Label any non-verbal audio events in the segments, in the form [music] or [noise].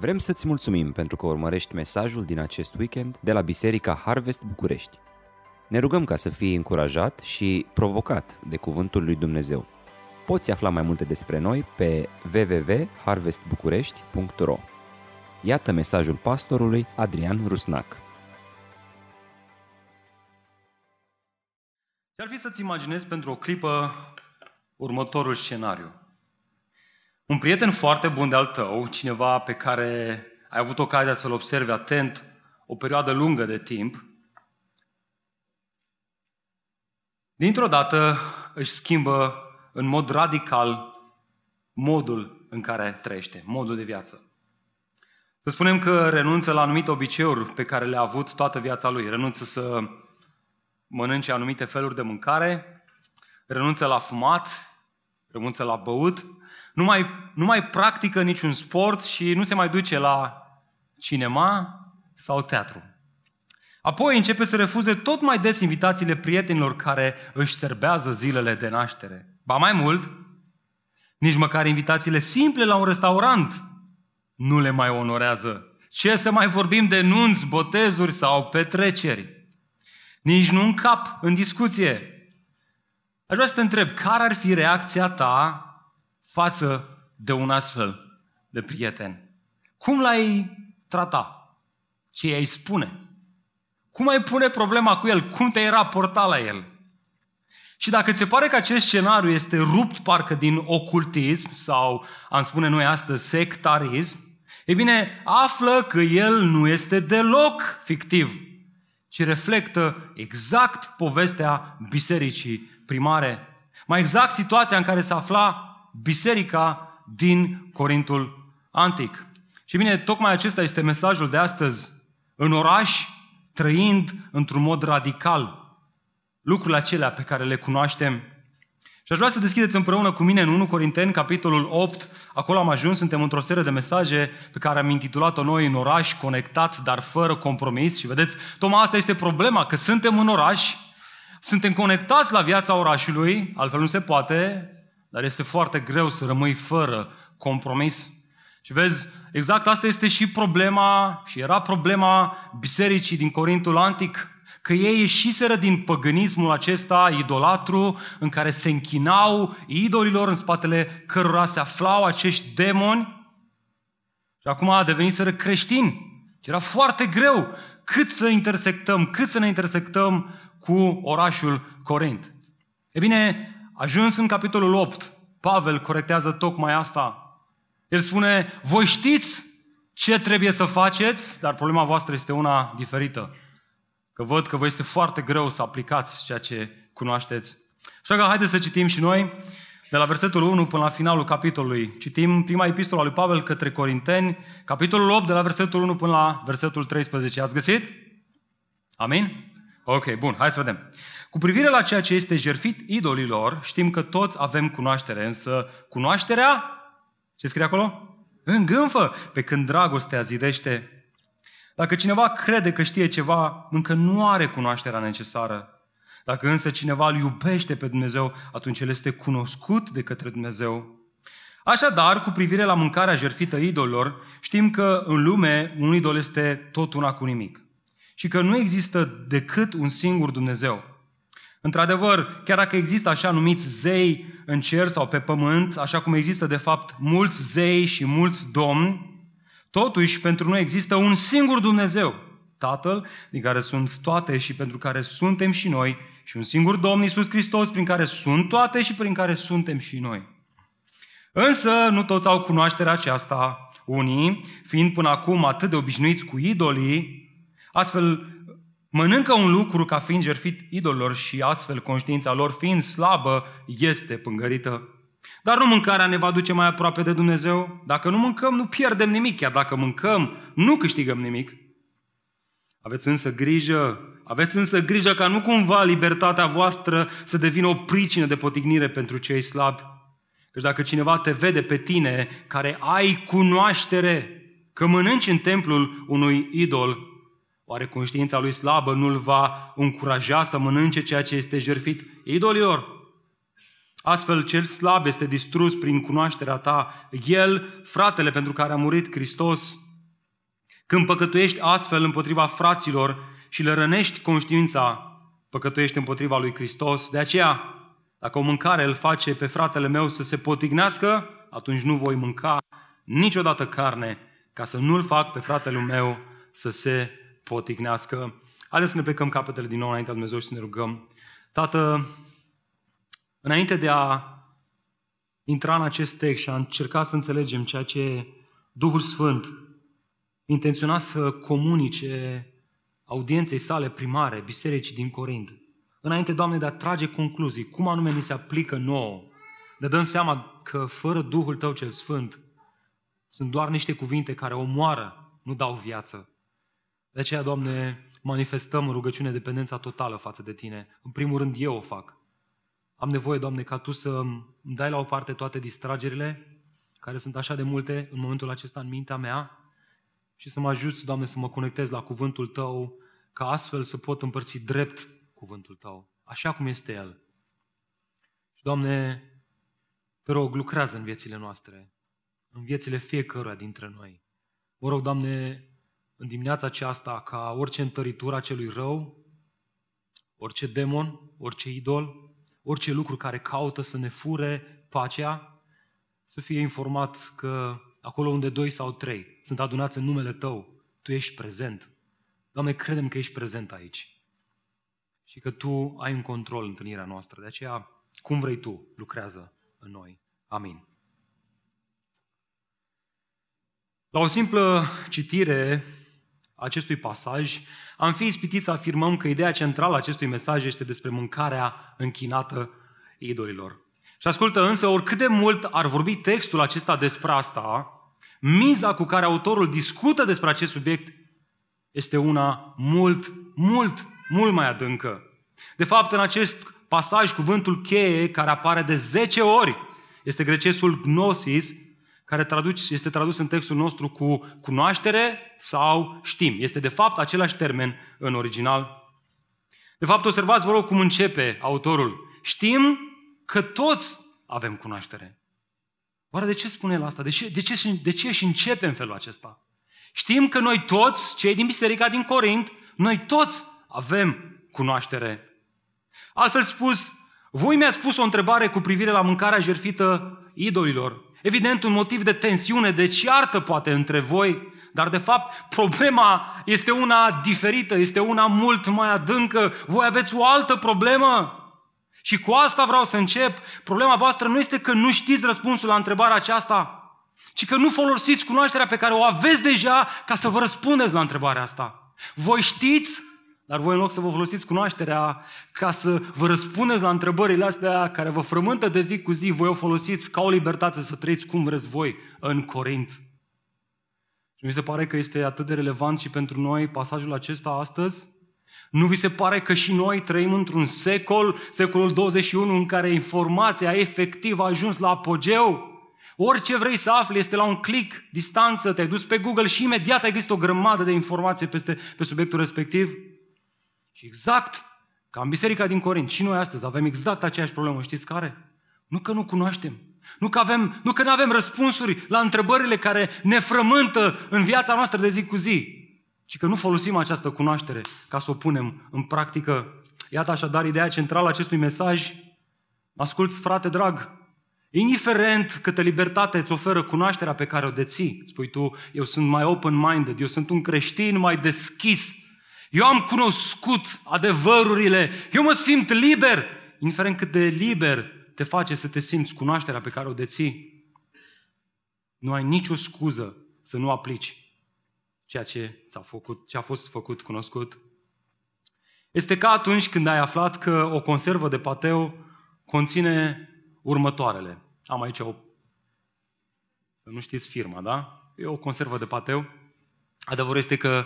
Vrem să-ți mulțumim pentru că urmărești mesajul din acest weekend de la Biserica Harvest București. Ne rugăm ca să fii încurajat și provocat de Cuvântul lui Dumnezeu. Poți afla mai multe despre noi pe www.harvestbucurești.ro Iată mesajul pastorului Adrian Rusnac. Ce-ar fi să-ți imaginezi pentru o clipă următorul scenariu? Un prieten foarte bun de-al tău, cineva pe care ai avut ocazia să-l observi atent o perioadă lungă de timp, dintr-o dată își schimbă în mod radical modul în care trăiește, modul de viață. Să spunem că renunță la anumite obiceiuri pe care le-a avut toată viața lui. Renunță să mănânce anumite feluri de mâncare, renunță la fumat, renunță la băut, nu mai, nu mai practică niciun sport și nu se mai duce la cinema sau teatru. Apoi începe să refuze tot mai des invitațiile prietenilor care își serbează zilele de naștere. Ba mai mult, nici măcar invitațiile simple la un restaurant nu le mai onorează. Ce să mai vorbim de nunți, botezuri sau petreceri? Nici nu cap în discuție. Aș vrea să te întreb, care ar fi reacția ta față de un astfel de prieten? Cum l-ai trata? Ce ai spune? Cum ai pune problema cu el? Cum te-ai raporta la el? Și dacă ți se pare că acest scenariu este rupt parcă din ocultism sau, am spune noi astăzi, sectarism, e bine, află că el nu este deloc fictiv, ci reflectă exact povestea bisericii primare. Mai exact situația în care se afla biserica din Corintul Antic. Și bine, tocmai acesta este mesajul de astăzi. În oraș, trăind într-un mod radical lucrurile acelea pe care le cunoaștem. Și aș vrea să deschideți împreună cu mine în 1 Corinteni, capitolul 8. Acolo am ajuns, suntem într-o serie de mesaje pe care am intitulat-o noi în oraș, conectat, dar fără compromis. Și vedeți, tocmai asta este problema, că suntem în oraș, suntem conectați la viața orașului, altfel nu se poate, dar este foarte greu să rămâi fără compromis. Și vezi, exact asta este și problema, și era problema bisericii din Corintul Antic, că ei ieșiseră din păgânismul acesta idolatru în care se închinau idolilor în spatele cărora se aflau acești demoni și acum a devenit să creștini. Și era foarte greu cât să intersectăm, cât să ne intersectăm cu orașul Corint. E bine, Ajuns în capitolul 8, Pavel corectează tocmai asta. El spune, voi știți ce trebuie să faceți, dar problema voastră este una diferită. Că văd că vă este foarte greu să aplicați ceea ce cunoașteți. Așa că haideți să citim și noi de la versetul 1 până la finalul capitolului. Citim prima epistolă a lui Pavel către Corinteni, capitolul 8, de la versetul 1 până la versetul 13. Ați găsit? Amin? Ok, bun, hai să vedem. Cu privire la ceea ce este jertfit idolilor, știm că toți avem cunoaștere, însă cunoașterea, ce scrie acolo? Îngânfă, pe când dragostea zidește. Dacă cineva crede că știe ceva, încă nu are cunoașterea necesară. Dacă însă cineva îl iubește pe Dumnezeu, atunci el este cunoscut de către Dumnezeu. Așadar, cu privire la mâncarea jertfită idolilor, știm că în lume un idol este tot una cu nimic. Și că nu există decât un singur Dumnezeu. Într-adevăr, chiar dacă există așa numiți zei în cer sau pe pământ, așa cum există de fapt mulți zei și mulți domni, totuși pentru noi există un singur Dumnezeu, Tatăl, din care sunt toate și pentru care suntem și noi, și un singur Domn Iisus Hristos, prin care sunt toate și prin care suntem și noi. Însă nu toți au cunoașterea aceasta, unii, fiind până acum atât de obișnuiți cu idolii, astfel mănâncă un lucru ca fiind jertfit idolilor și astfel conștiința lor fiind slabă, este pângărită. Dar nu mâncarea ne va duce mai aproape de Dumnezeu. Dacă nu mâncăm, nu pierdem nimic. Chiar dacă mâncăm, nu câștigăm nimic. Aveți însă grijă, aveți însă grijă ca nu cumva libertatea voastră să devină o pricină de potignire pentru cei slabi. Căci dacă cineva te vede pe tine, care ai cunoaștere că mănânci în templul unui idol, Oare conștiința lui slabă nu-l va încuraja să mănânce ceea ce este jertfit idolilor? Astfel, cel slab este distrus prin cunoașterea ta. El, fratele pentru care a murit Hristos, Când păcătuiești astfel împotriva fraților și le rănești conștiința, păcătuiești împotriva lui Hristos. De aceea, dacă o mâncare îl face pe fratele meu să se potignească, atunci nu voi mânca niciodată carne ca să nu-l fac pe fratele meu să se potignească. Haideți să ne plecăm capetele din nou înaintea Dumnezeu și să ne rugăm. Tată, înainte de a intra în acest text și a încerca să înțelegem ceea ce Duhul Sfânt intenționa să comunice audienței sale primare, bisericii din Corint, înainte, Doamne, de a trage concluzii, cum anume ni se aplică nouă, ne dăm seama că fără Duhul Tău cel Sfânt sunt doar niște cuvinte care omoară, nu dau viață. De aceea, Doamne, manifestăm în rugăciune dependența totală față de Tine. În primul rând, eu o fac. Am nevoie, Doamne, ca Tu să îmi dai la o parte toate distragerile, care sunt așa de multe în momentul acesta în mintea mea, și să mă ajuți, Doamne, să mă conectez la cuvântul Tău, ca astfel să pot împărți drept cuvântul Tău, așa cum este El. Și, Doamne, te rog, lucrează în viețile noastre, în viețile fiecăruia dintre noi. Mă rog, Doamne, în dimineața aceasta, ca orice întăritură a celui rău, orice demon, orice idol, orice lucru care caută să ne fure pacea, să fie informat că acolo unde doi sau trei sunt adunați în numele Tău, Tu ești prezent. Doamne, credem că ești prezent aici și că Tu ai în control întâlnirea noastră. De aceea, cum vrei Tu, lucrează în noi. Amin. La o simplă citire a acestui pasaj, am fi ispitit să afirmăm că ideea centrală a acestui mesaj este despre mâncarea închinată idolilor. Și ascultă însă, oricât de mult ar vorbi textul acesta despre asta, miza cu care autorul discută despre acest subiect este una mult, mult, mult mai adâncă. De fapt, în acest pasaj, cuvântul cheie, care apare de 10 ori, este grecesul gnosis, care traduce, este tradus în textul nostru cu cunoaștere sau știm. Este de fapt același termen în original. De fapt, observați, vă rog, cum începe autorul. Știm că toți avem cunoaștere. Oare de ce spune el asta? De ce, de, ce, de ce și începe în felul acesta? Știm că noi toți, cei din biserica din Corint, noi toți avem cunoaștere. Altfel spus, voi mi-ați pus o întrebare cu privire la mâncarea jerfită idolilor. Evident, un motiv de tensiune, de ceartă poate între voi, dar de fapt problema este una diferită, este una mult mai adâncă. Voi aveți o altă problemă. Și cu asta vreau să încep. Problema voastră nu este că nu știți răspunsul la întrebarea aceasta, ci că nu folosiți cunoașterea pe care o aveți deja ca să vă răspundeți la întrebarea asta. Voi știți, dar voi în loc să vă folosiți cunoașterea ca să vă răspundeți la întrebările astea care vă frământă de zi cu zi, voi o folosiți ca o libertate să trăiți cum vreți voi în Corint. Și mi se pare că este atât de relevant și pentru noi pasajul acesta astăzi, nu vi se pare că și noi trăim într-un secol, secolul 21, în care informația efectiv a ajuns la apogeu? Orice vrei să afli este la un click distanță, te-ai dus pe Google și imediat ai găsit o grămadă de informație peste, pe subiectul respectiv. Și exact ca în biserica din Corint, și noi astăzi avem exact aceeași problemă, știți care? Nu că nu cunoaștem, nu că, avem, nu că nu avem răspunsuri la întrebările care ne frământă în viața noastră de zi cu zi, ci că nu folosim această cunoaștere ca să o punem în practică. Iată așadar ideea centrală a acestui mesaj. Asculți, frate drag, indiferent câtă libertate îți oferă cunoașterea pe care o deții, spui tu, eu sunt mai open-minded, eu sunt un creștin mai deschis, eu am cunoscut adevărurile, eu mă simt liber, indiferent cât de liber te face să te simți cunoașterea pe care o deții, nu ai nicio scuză să nu aplici ceea ce, ți-a făcut, ce a fost făcut cunoscut. Este ca atunci când ai aflat că o conservă de pateu conține următoarele. Am aici o... Să nu știți firma, da? E o conservă de pateu. Adevărul este că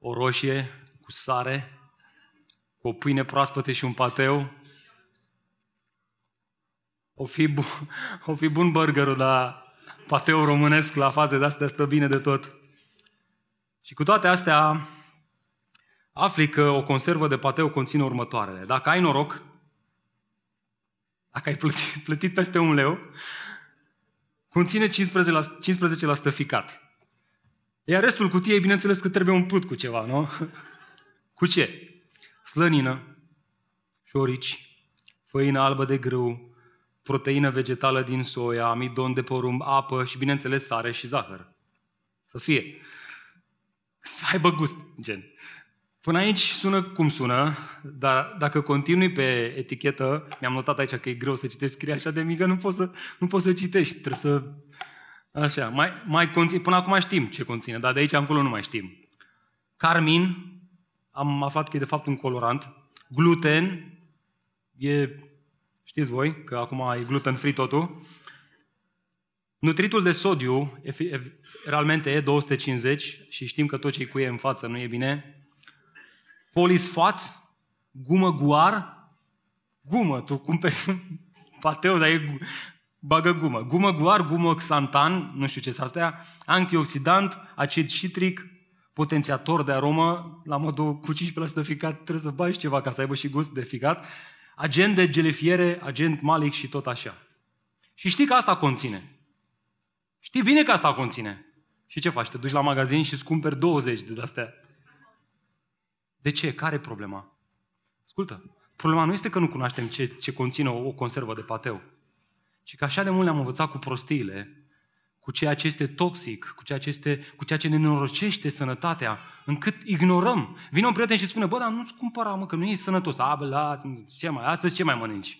o roșie cu sare, cu o pâine proaspătă și un pateu, o fi, bu- [laughs] o fi bun burgerul, dar pateu românesc la faze de astea stă bine de tot. Și cu toate astea, afli că o conservă de pateu conține următoarele. Dacă ai noroc, dacă ai plătit, [laughs] plătit peste un leu, conține 15%, 15% ficat. Iar restul cutiei, bineînțeles că trebuie umplut cu ceva, nu? [laughs] cu ce? Slănină, șorici, făină albă de grâu, proteină vegetală din soia, amidon de porumb, apă și, bineînțeles, sare și zahăr. Să fie. Să aibă gust, gen. Până aici sună cum sună, dar dacă continui pe etichetă, mi-am notat aici că e greu să citești, scrie așa de mică, nu poți să, nu poți să citești, trebuie să... Așa, mai, mai conține, până acum știm ce conține, dar de aici încolo nu mai știm. Carmin, am aflat că e de fapt un colorant. Gluten, e, știți voi, că acum e gluten free totul. Nutritul de sodiu, realmente e 250 și știm că tot ce e cu e în față nu e bine polisfați, gumă guar, gumă, tu cumperi [laughs] pateu, dar e bagă gumă. Gumă guar, gumă xantan, nu știu ce sunt astea, antioxidant, acid citric, potențiator de aromă, la modul cu 15% ficat trebuie să bagi ceva ca să aibă și gust de ficat, agent de gelefiere, agent malic și tot așa. Și știi că asta conține. Știi bine că asta conține. Și ce faci? Te duci la magazin și îți cumperi 20 de astea de ce? Care e problema? Ascultă, problema nu este că nu cunoaștem ce, ce conține o, o conservă de pateu, ci că așa de mult le-am învățat cu prostiile, cu ceea ce este toxic, cu ceea ce, este, cu ceea ce ne norocește sănătatea, încât ignorăm. Vine un prieten și spune, bă, dar nu-ți cumpăra, mă, că nu e sănătos. A, bă, la, ce mai, astăzi ce mai mănânci?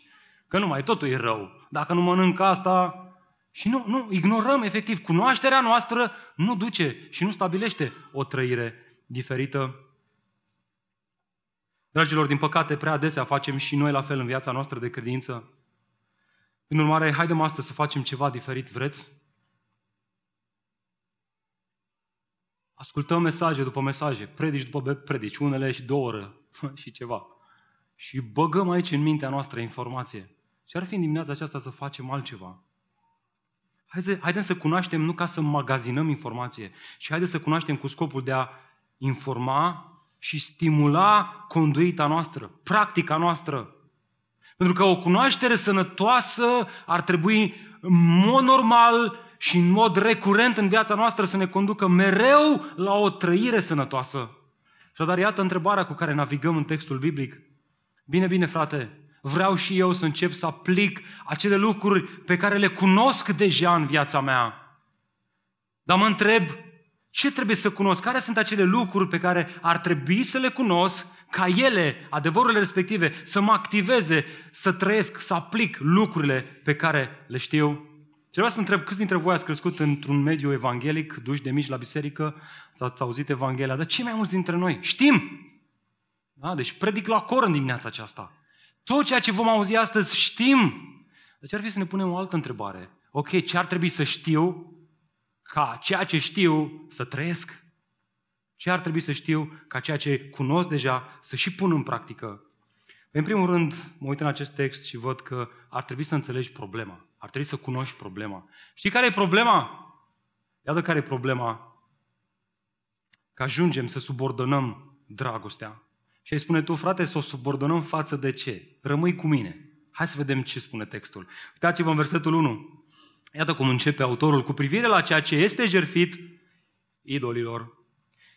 Că nu mai, totul e rău. Dacă nu mănânc asta... Și nu, nu, ignorăm efectiv. Cunoașterea noastră nu duce și nu stabilește o trăire diferită Dragilor, din păcate, prea adesea facem și noi la fel în viața noastră de credință. În urmare, haidem astăzi să facem ceva diferit, vreți? Ascultăm mesaje după mesaje, predici după predici, unele și două ore [laughs] și ceva. Și băgăm aici în mintea noastră informație. Ce ar fi în dimineața aceasta să facem altceva? Haide, haidem să cunoaștem nu ca să magazinăm informație, ci haideți să cunoaștem cu scopul de a informa și stimula conduita noastră, practica noastră. Pentru că o cunoaștere sănătoasă ar trebui în mod normal și în mod recurent în viața noastră să ne conducă mereu la o trăire sănătoasă. Și dar iată întrebarea cu care navigăm în textul biblic. Bine, bine, frate, vreau și eu să încep să aplic acele lucruri pe care le cunosc deja în viața mea. Dar mă întreb, ce trebuie să cunosc? Care sunt acele lucruri pe care ar trebui să le cunosc ca ele, adevărurile respective, să mă activeze, să trăiesc, să aplic lucrurile pe care le știu? Și vreau să întreb, câți dintre voi ați crescut într-un mediu evanghelic, duși de mici la biserică, ați auzit Evanghelia, dar cei mai mulți dintre noi știm. Da? Deci predic la cor în dimineața aceasta. Tot ceea ce vom auzi astăzi știm. Deci ar fi să ne punem o altă întrebare. Ok, ce ar trebui să știu ca ceea ce știu să trăiesc? Ce ar trebui să știu ca ceea ce cunosc deja să și pun în practică? În primul rând, mă uit în acest text și văd că ar trebui să înțelegi problema. Ar trebui să cunoști problema. Știi care e problema? Iată care e problema. Că ajungem să subordonăm dragostea. Și îi spune tu, frate, să o subordonăm față de ce? Rămâi cu mine. Hai să vedem ce spune textul. Uitați-vă în versetul 1. Iată cum începe autorul cu privire la ceea ce este jertfit idolilor.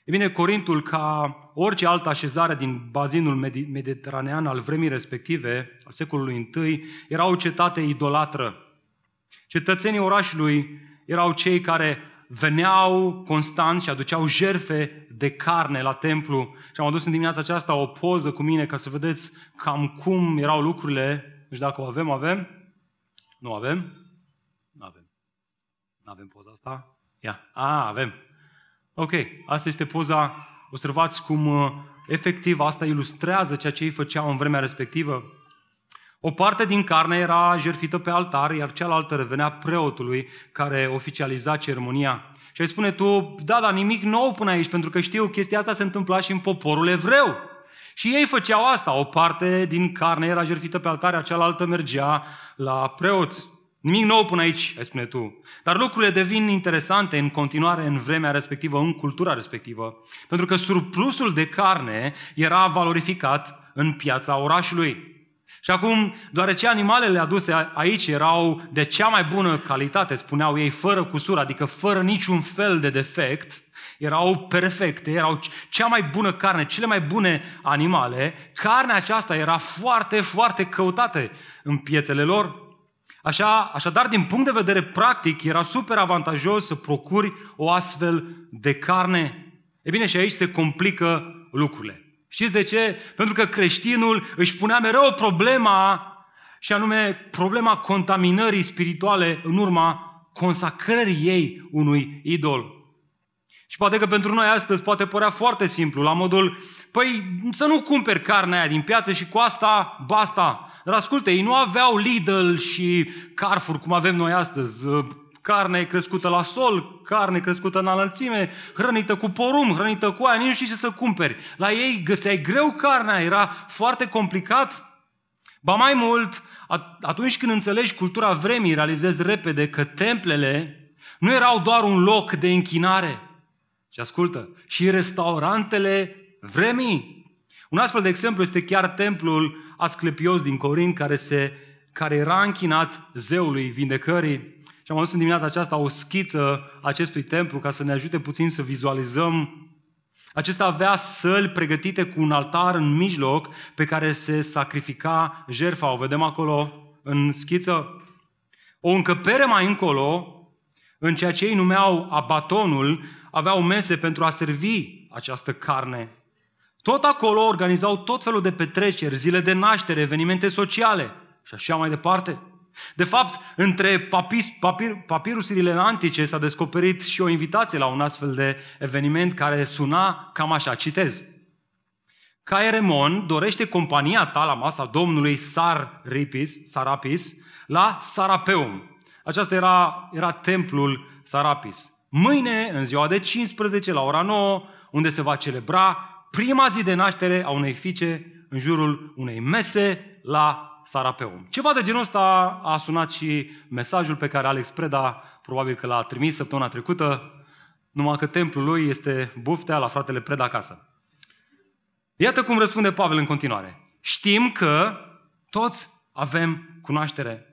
E bine, Corintul, ca orice altă așezare din bazinul mediteranean al vremii respective, al secolului I, era o cetate idolatră. Cetățenii orașului erau cei care veneau constant și aduceau jerfe de carne la templu. Și am adus în dimineața aceasta o poză cu mine ca să vedeți cam cum erau lucrurile. Deci dacă o avem, avem? Nu avem? Nu avem poza asta? Ia. A, avem. Ok, asta este poza. Observați cum uh, efectiv asta ilustrează ceea ce ei făceau în vremea respectivă. O parte din carne era jertfită pe altar, iar cealaltă revenea preotului care oficializa ceremonia. Și îi spune tu, da, dar nimic nou până aici, pentru că știu chestia asta se întâmpla și în poporul evreu. Și ei făceau asta. O parte din carne era jertfită pe altar, iar cealaltă mergea la preoți. Nimic nou până aici, ai spune tu. Dar lucrurile devin interesante în continuare în vremea respectivă, în cultura respectivă, pentru că surplusul de carne era valorificat în piața orașului. Și acum, deoarece animalele aduse aici erau de cea mai bună calitate, spuneau ei, fără cusur, adică fără niciun fel de defect, erau perfecte, erau cea mai bună carne, cele mai bune animale, carnea aceasta era foarte, foarte căutată în piețele lor. Așa, așadar, din punct de vedere practic, era super avantajos să procuri o astfel de carne. E bine, și aici se complică lucrurile. Știți de ce? Pentru că creștinul își punea mereu problema, și anume problema contaminării spirituale în urma consacrării ei unui idol. Și poate că pentru noi astăzi poate părea foarte simplu, la modul, păi să nu cumperi carnea aia din piață și cu asta basta. Dar asculte, ei nu aveau Lidl și Carrefour cum avem noi astăzi, carne crescută la sol, carne crescută în înălțime, hrănită cu porum, hrănită cu aia, nici nu știi ce să cumperi. La ei găseai greu carnea, era foarte complicat. Ba mai mult, atunci când înțelegi cultura vremii, realizezi repede că templele nu erau doar un loc de închinare, și ascultă, și restaurantele vremii. Un astfel de exemplu este chiar templul Asclepios din Corint, care, se, care era închinat zeului vindecării. Și am adus în dimineața aceasta o schiță acestui templu ca să ne ajute puțin să vizualizăm. Acesta avea săli pregătite cu un altar în mijloc pe care se sacrifica jertfa. O vedem acolo în schiță. O încăpere mai încolo, în ceea ce ei numeau abatonul, aveau mese pentru a servi această carne. Tot acolo organizau tot felul de petreceri, zile de naștere, evenimente sociale și așa mai departe. De fapt, între papis, papir, papirusurile antice s-a descoperit și o invitație la un astfel de eveniment care suna cam așa, citez. Caeremon dorește compania ta la masa domnului Sarapis, Sarapis la Sarapeum. Aceasta era, era templul Sarapis. Mâine, în ziua de 15, la ora 9, unde se va celebra prima zi de naștere a unei fiice în jurul unei mese la Sarapeum. Ceva de genul ăsta a sunat și mesajul pe care Alex Preda probabil că l-a trimis săptămâna trecută, numai că templul lui este buftea la fratele Preda acasă. Iată cum răspunde Pavel în continuare. Știm că toți avem cunoaștere.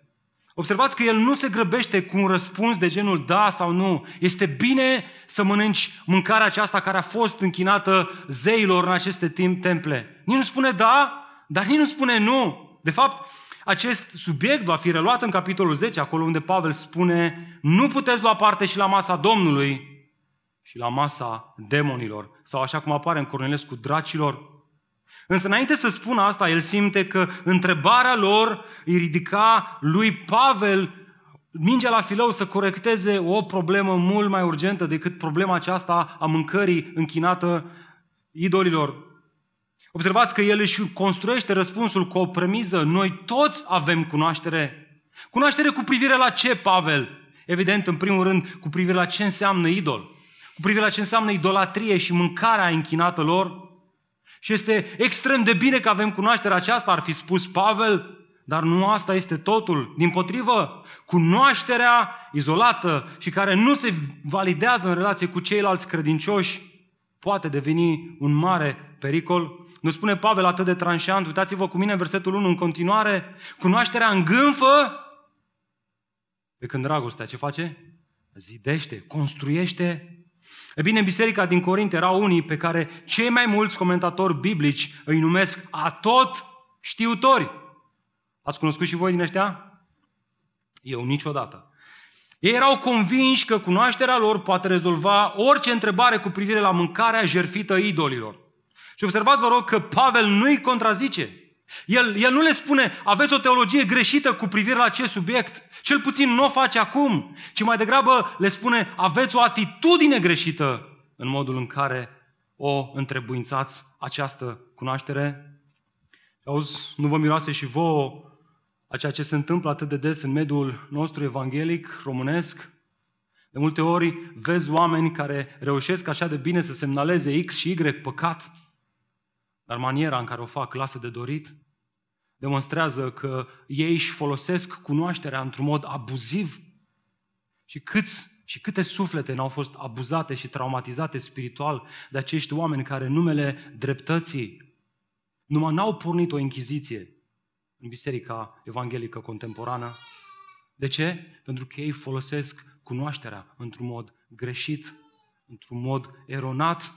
Observați că el nu se grăbește cu un răspuns de genul da sau nu. Este bine să mănânci mâncarea aceasta care a fost închinată zeilor în aceste timp temple. Nici nu spune da, dar nici nu spune nu. De fapt, acest subiect va fi reluat în capitolul 10, acolo unde Pavel spune nu puteți lua parte și la masa Domnului și la masa demonilor. Sau așa cum apare în Cornelescu, dracilor. Însă înainte să spună asta, el simte că întrebarea lor îi ridica lui Pavel mingea la filou să corecteze o problemă mult mai urgentă decât problema aceasta a mâncării închinată idolilor. Observați că el își construiește răspunsul cu o premiză. Noi toți avem cunoaștere. Cunoaștere cu privire la ce, Pavel? Evident, în primul rând, cu privire la ce înseamnă idol. Cu privire la ce înseamnă idolatrie și mâncarea închinată lor. Și este extrem de bine că avem cunoașterea aceasta, ar fi spus Pavel, dar nu asta este totul. Din potrivă, cunoașterea izolată și care nu se validează în relație cu ceilalți credincioși poate deveni un mare pericol. Nu spune Pavel atât de tranșant, uitați-vă cu mine versetul 1 în continuare, cunoașterea îngânfă, pe când dragostea ce face? Zidește, construiește. E bine, în biserica din Corint erau unii pe care cei mai mulți comentatori biblici îi numesc atot știutori. Ați cunoscut și voi din ăștia? Eu niciodată. Ei erau convinși că cunoașterea lor poate rezolva orice întrebare cu privire la mâncarea jerfită idolilor. Și observați, vă rog, că Pavel nu-i contrazice. El, el nu le spune, aveți o teologie greșită cu privire la acest subiect, cel puțin nu o face acum, ci mai degrabă le spune, aveți o atitudine greșită în modul în care o întrebuințați această cunoaștere. Auzi, nu vă miroase și vouă a ceea ce se întâmplă atât de des în mediul nostru evanghelic, românesc. De multe ori vezi oameni care reușesc așa de bine să semnaleze X și Y păcat, dar maniera în care o fac lasă de dorit. Demonstrează că ei își folosesc cunoașterea într-un mod abuziv și câți și câte suflete n-au fost abuzate și traumatizate spiritual de acești oameni care numele dreptății numai n-au pornit o închiziție, în biserica evanghelică contemporană. De ce? Pentru că ei folosesc cunoașterea într-un mod greșit, într-un mod eronat.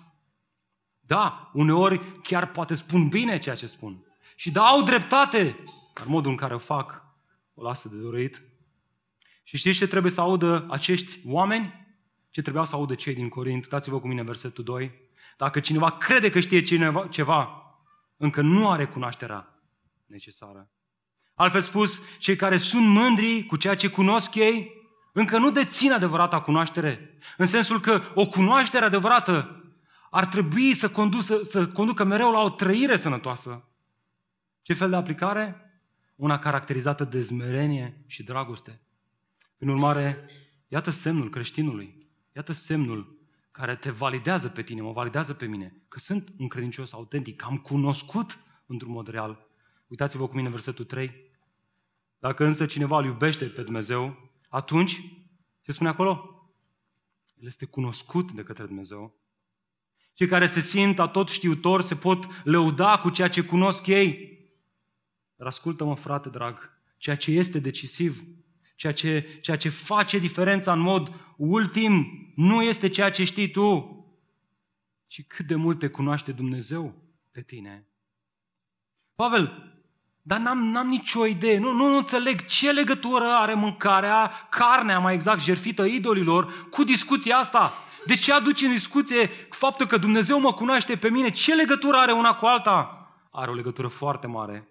Da, uneori chiar poate spun bine ceea ce spun. Și da, au dreptate, dar modul în care o fac o lasă de dorit. Și știți ce trebuie să audă acești oameni? Ce trebuiau să audă cei din Corint? Uitați-vă cu mine versetul 2. Dacă cineva crede că știe cineva, ceva, încă nu are cunoașterea necesară. Altfel spus, cei care sunt mândri cu ceea ce cunosc ei, încă nu dețin adevărata cunoaștere. În sensul că o cunoaștere adevărată ar trebui să, condusă, să conducă mereu la o trăire sănătoasă. Ce fel de aplicare? Una caracterizată de zmerenie și dragoste. Prin urmare, iată semnul creștinului. Iată semnul care te validează pe tine, mă validează pe mine, că sunt un credincios autentic, că am cunoscut într-un mod real. Uitați-vă cu mine versetul 3. Dacă însă cineva îl iubește pe Dumnezeu, atunci, ce spune acolo? El este cunoscut de către Dumnezeu. Cei care se simt atot știutor se pot lăuda cu ceea ce cunosc ei. Dar ascultă-mă, frate drag, ceea ce este decisiv Ceea ce, ceea ce face diferența în mod ultim nu este ceea ce știi tu, ci cât de mult te cunoaște Dumnezeu pe tine. Pavel, dar n-am, n-am nicio idee, nu, nu, nu înțeleg ce legătură are mâncarea, carnea mai exact, jerfită idolilor, cu discuția asta. De ce aduci în discuție faptul că Dumnezeu mă cunoaște pe mine? Ce legătură are una cu alta? Are o legătură foarte mare.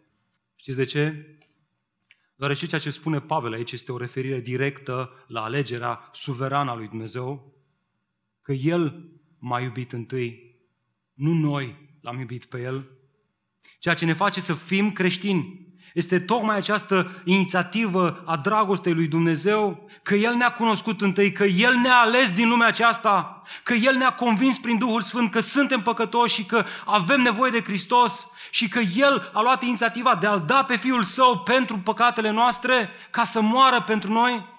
Știți de ce? Deoarece ceea ce spune Pavel aici este o referire directă la alegerea suverană a lui Dumnezeu, că El m-a iubit întâi, nu noi l-am iubit pe El. Ceea ce ne face să fim creștini este tocmai această inițiativă a dragostei lui Dumnezeu, că El ne-a cunoscut întâi, că El ne-a ales din lumea aceasta, că El ne-a convins prin Duhul Sfânt că suntem păcătoși și că avem nevoie de Hristos și că El a luat inițiativa de a-L da pe Fiul Său pentru păcatele noastre, ca să moară pentru noi.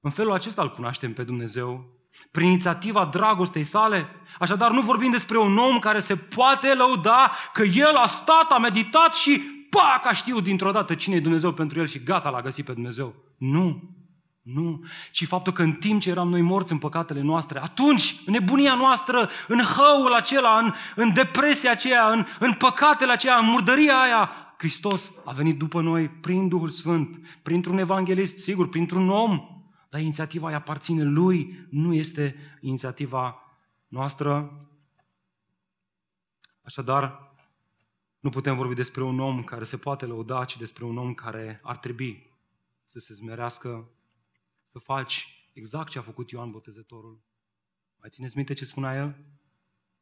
În felul acesta îl cunoaștem pe Dumnezeu, prin inițiativa dragostei sale. Așadar, nu vorbim despre un om care se poate lăuda că el a stat, a meditat și pac, a știut dintr-o dată cine e Dumnezeu pentru el și gata, l-a găsit pe Dumnezeu. Nu, nu, ci faptul că în timp ce eram noi morți în păcatele noastre, atunci, în nebunia noastră, în hăul acela, în, în depresia aceea, în, în păcatele aceea, în murdăria aia, Hristos a venit după noi prin Duhul Sfânt, printr-un evanghelist, sigur, printr-un om, dar inițiativa îi aparține lui, nu este inițiativa noastră. Așadar, nu putem vorbi despre un om care se poate lăuda, ci despre un om care ar trebui să se zmerească, să faci exact ce a făcut Ioan Botezătorul. Mai țineți minte ce spunea el?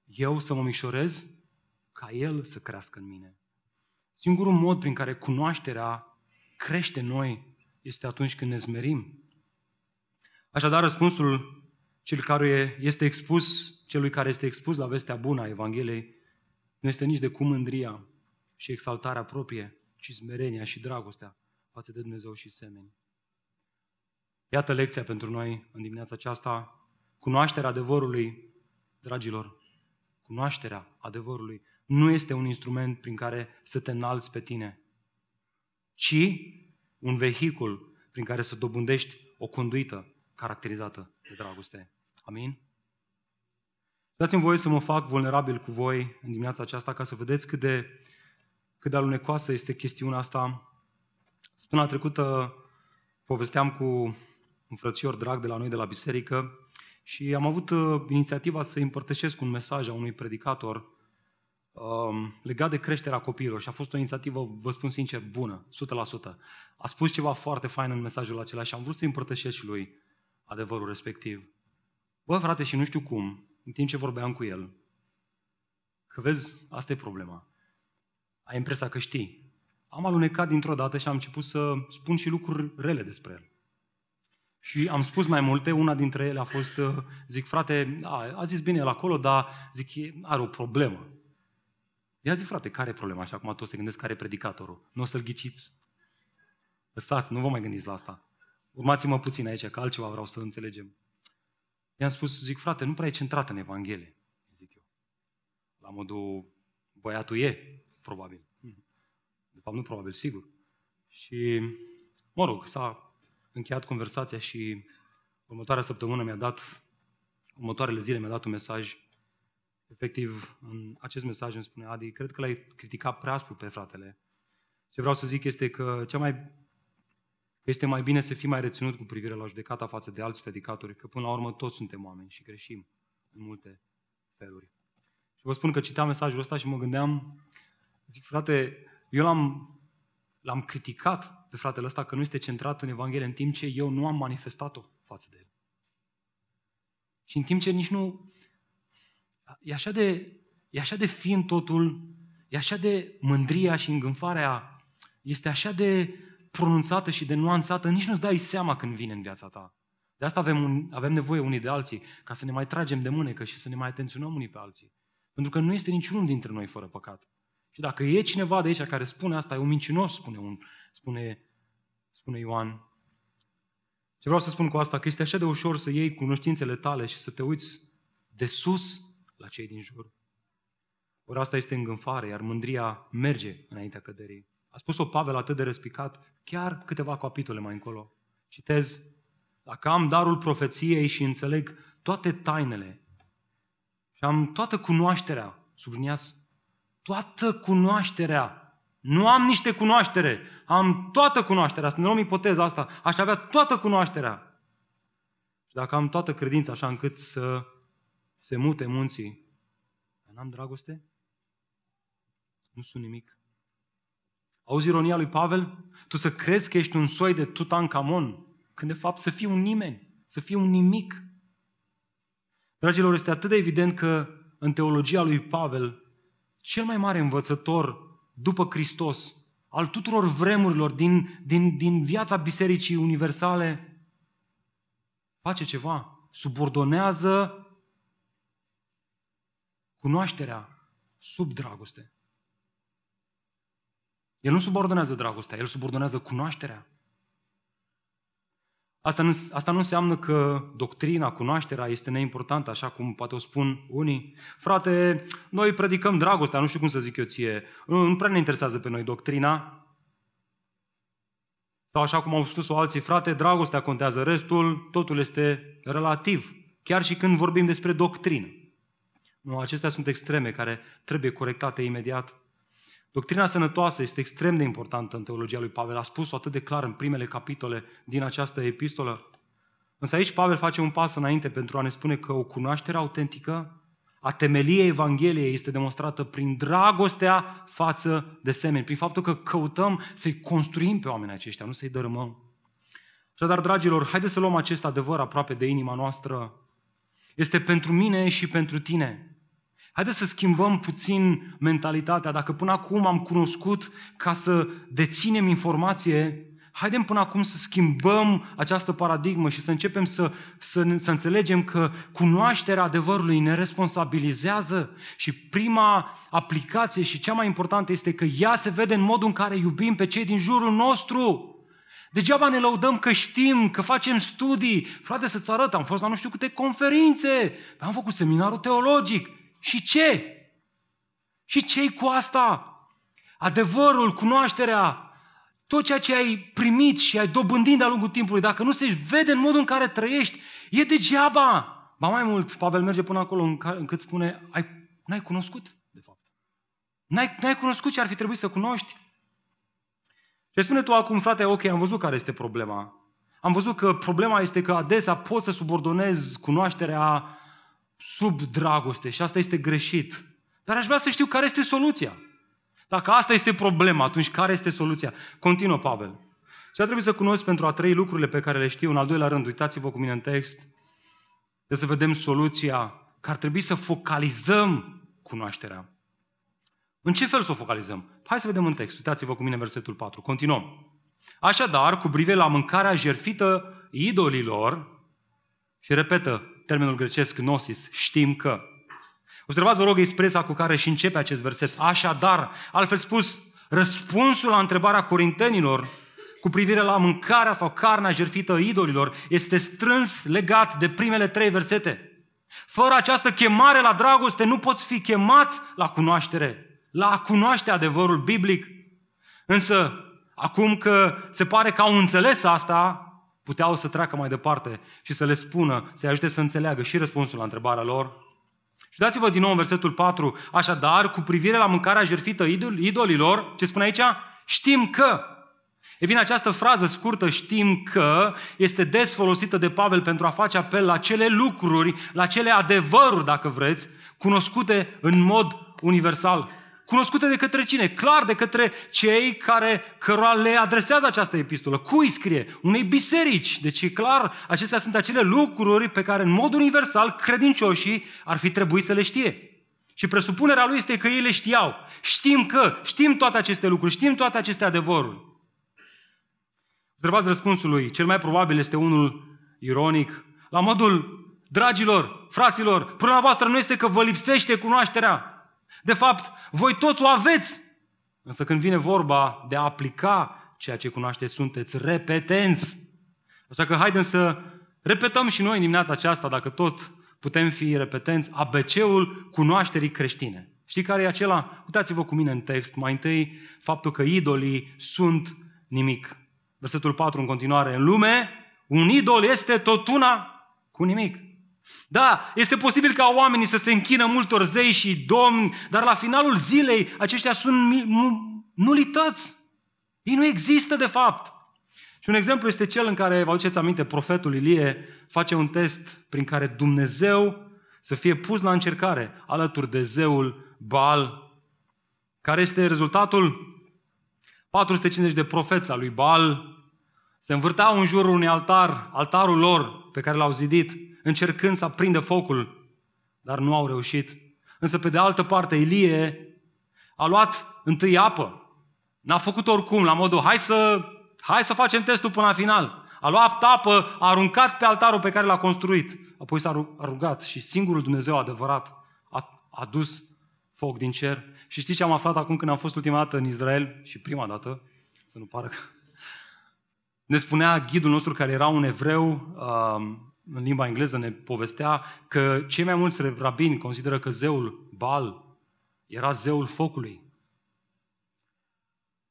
Eu să mă mișorez ca el să crească în mine. Singurul mod prin care cunoașterea crește în noi este atunci când ne zmerim. Așadar, răspunsul cel care este expus, celui care este expus la vestea bună a Evangheliei nu este nici de cum mândria și exaltarea proprie, ci smerenia și dragostea față de Dumnezeu și semeni. Iată lecția pentru noi în dimineața aceasta. Cunoașterea adevărului, dragilor, cunoașterea adevărului nu este un instrument prin care să te înalți pe tine, ci un vehicul prin care să dobândești o conduită caracterizată de dragoste. Amin? Dați-mi voie să mă fac vulnerabil cu voi în dimineața aceasta ca să vedeți cât de, cât de alunecoasă este chestiunea asta. Săptămâna trecută povesteam cu un frățior drag de la noi de la biserică și am avut uh, inițiativa să împărtășesc un mesaj a unui predicator um, legat de creșterea copiilor și a fost o inițiativă, vă spun sincer, bună, 100%. A spus ceva foarte fain în mesajul acela și am vrut să împărtășesc și lui adevărul respectiv. Bă, frate, și nu știu cum, în timp ce vorbeam cu el, că vezi, asta e problema. Ai impresia că știi. Am alunecat dintr-o dată și am început să spun și lucruri rele despre el. Și am spus mai multe, una dintre ele a fost, uh, zic, frate, a, a zis bine el acolo, dar zic, are o problemă. Ia zi, frate, care e problema? Și acum toți se gândesc care e predicatorul. Nu o să-l ghiciți? Lăsați, nu vă mai gândiți la asta. Urmați-mă puțin aici, că altceva vreau să înțelegem. I-am spus, zic, frate, nu prea e centrat în Evanghelie, zic eu. La modul, băiatul e, probabil. De fapt, nu probabil, sigur. Și, mă rog, s-a încheiat conversația și următoarea săptămână mi-a dat, următoarele zile mi-a dat un mesaj. Efectiv, în acest mesaj îmi spune, Adi, cred că l-ai criticat prea aspru pe fratele. Ce vreau să zic este că cea mai că este mai bine să fii mai reținut cu privire la judecata față de alți predicatori, că până la urmă toți suntem oameni și greșim în multe feluri. Și vă spun că citeam mesajul ăsta și mă gândeam, zic, frate, eu l-am, l-am criticat pe fratele ăsta că nu este centrat în Evanghelie, în timp ce eu nu am manifestat-o față de el. Și în timp ce nici nu... E așa de, e așa de fin totul, e așa de mândria și îngânfarea, este așa de pronunțată și de nuanțată, nici nu-ți dai seama când vine în viața ta. De asta avem, un, avem nevoie unii de alții, ca să ne mai tragem de mânecă și să ne mai atenționăm unii pe alții. Pentru că nu este niciunul dintre noi fără păcat. Și dacă e cineva de aici care spune asta, e un mincinos, spune, un, spune, spune Ioan. Ce vreau să spun cu asta? Că este așa de ușor să iei cunoștințele tale și să te uiți de sus la cei din jur. Ori asta este îngânfare, iar mândria merge înaintea căderii. A spus-o Pavel atât de răspicat, chiar câteva capitole mai încolo. Citez, dacă am darul profeției și înțeleg toate tainele și am toată cunoașterea, subliniați, toată cunoașterea, nu am niște cunoaștere, am toată cunoașterea, să ne luăm ipoteza asta, aș avea toată cunoașterea. Și dacă am toată credința așa încât să se mute munții, n-am dragoste? Nu sunt nimic. Auzi ironia lui Pavel? Tu să crezi că ești un soi de Tutankamon, când de fapt să fii un nimeni, să fii un nimic. Dragilor, este atât de evident că în teologia lui Pavel, cel mai mare învățător după Hristos, al tuturor vremurilor din, din, din viața Bisericii Universale, face ceva, subordonează cunoașterea sub dragoste. El nu subordonează dragostea, el subordonează cunoașterea. Asta nu, asta nu înseamnă că doctrina, cunoașterea este neimportantă, așa cum poate o spun unii. Frate, noi predicăm dragostea, nu știu cum să zic eu ție, nu prea ne interesează pe noi doctrina. Sau așa cum au spus-o alții, frate, dragostea contează, restul, totul este relativ, chiar și când vorbim despre doctrină. Nu, acestea sunt extreme care trebuie corectate imediat. Doctrina sănătoasă este extrem de importantă în teologia lui Pavel. A spus-o atât de clar în primele capitole din această epistolă. Însă aici Pavel face un pas înainte pentru a ne spune că o cunoaștere autentică a temeliei Evangheliei este demonstrată prin dragostea față de semeni, prin faptul că căutăm să-i construim pe oamenii aceștia, nu să-i dărâmăm. Așadar, dragilor, haideți să luăm acest adevăr aproape de inima noastră. Este pentru mine și pentru tine. Haideți să schimbăm puțin mentalitatea. Dacă până acum am cunoscut ca să deținem informație, haidem până acum să schimbăm această paradigmă și să începem să, să, să înțelegem că cunoașterea adevărului ne responsabilizează și prima aplicație și cea mai importantă este că ea se vede în modul în care iubim pe cei din jurul nostru. Degeaba ne lăudăm că știm, că facem studii. Frate, să-ți arăt, am fost la nu știu câte conferințe, am făcut seminarul teologic. Și ce? Și ce cu asta? Adevărul, cunoașterea, tot ceea ce ai primit și ai dobândit de-a lungul timpului, dacă nu se vede în modul în care trăiești, e degeaba. Ba mai mult, Pavel merge până acolo încât spune, ai, n-ai cunoscut, de fapt. N-ai, n-ai cunoscut ce ar fi trebuit să cunoști. Și spune tu acum, frate, ok, am văzut care este problema. Am văzut că problema este că adesea poți să subordonezi cunoașterea sub dragoste și asta este greșit. Dar aș vrea să știu care este soluția. Dacă asta este problema, atunci care este soluția? Continuă Pavel. Și a trebuit să cunosc pentru a trăi lucrurile pe care le știu. În al doilea rând, uitați-vă cu mine în text, de să vedem soluția, că ar trebui să focalizăm cunoașterea. În ce fel să o focalizăm? Hai să vedem în text. Uitați-vă cu mine versetul 4. Continuăm. Așadar, cu privire la mâncarea jerfită idolilor, și repetă, termenul grecesc gnosis, știm că. Observați, vă rog, expresia cu care și începe acest verset. Așadar, altfel spus, răspunsul la întrebarea corintenilor cu privire la mâncarea sau carnea jertfită idolilor este strâns legat de primele trei versete. Fără această chemare la dragoste nu poți fi chemat la cunoaștere, la a cunoaște adevărul biblic. Însă, acum că se pare că au înțeles asta, puteau să treacă mai departe și să le spună, să-i ajute să înțeleagă și răspunsul la întrebarea lor. Și dați-vă din nou în versetul 4, așadar, cu privire la mâncarea jertfită idolilor, ce spune aici? Știm că. E bine, această frază scurtă, știm că, este des folosită de Pavel pentru a face apel la cele lucruri, la cele adevăruri, dacă vreți, cunoscute în mod universal. Cunoscute de către cine? Clar de către cei care, cărora le adresează această epistolă. Cui scrie? Unei biserici. Deci e clar, acestea sunt acele lucruri pe care în mod universal credincioșii ar fi trebuit să le știe. Și presupunerea lui este că ei le știau. Știm că, știm toate aceste lucruri, știm toate aceste adevăruri. Observați răspunsul lui. Cel mai probabil este unul ironic. La modul, dragilor, fraților, problema voastră nu este că vă lipsește cunoașterea. De fapt, voi toți o aveți. Însă când vine vorba de a aplica ceea ce cunoașteți, sunteți repetenți. Așa că haideți să repetăm și noi în dimineața aceasta, dacă tot putem fi repetenți, ABC-ul cunoașterii creștine. Știi care e acela? Uitați-vă cu mine în text. Mai întâi, faptul că idolii sunt nimic. Versetul 4 în continuare. În lume, un idol este tot una cu nimic. Da, este posibil ca oamenii să se închină multor zei și domni, dar la finalul zilei aceștia sunt nulități. Ei nu există de fapt. Și un exemplu este cel în care, vă aduceți aminte, profetul Ilie face un test prin care Dumnezeu să fie pus la încercare alături de zeul Baal. Care este rezultatul? 450 de profeți al lui Baal se învârteau în jurul unui altar, altarul lor pe care l-au zidit încercând să aprindă focul, dar nu au reușit. Însă, pe de altă parte, Ilie a luat întâi apă. N-a făcut oricum, la modul, hai să, hai să facem testul până la final. A luat apă, a aruncat pe altarul pe care l-a construit. Apoi s-a rugat și singurul Dumnezeu adevărat a, a dus foc din cer. Și știți ce am aflat acum când am fost ultima dată în Israel și prima dată, să nu pară că... Ne spunea ghidul nostru care era un evreu, um, în limba engleză ne povestea că cei mai mulți rabini consideră că zeul Baal era zeul focului.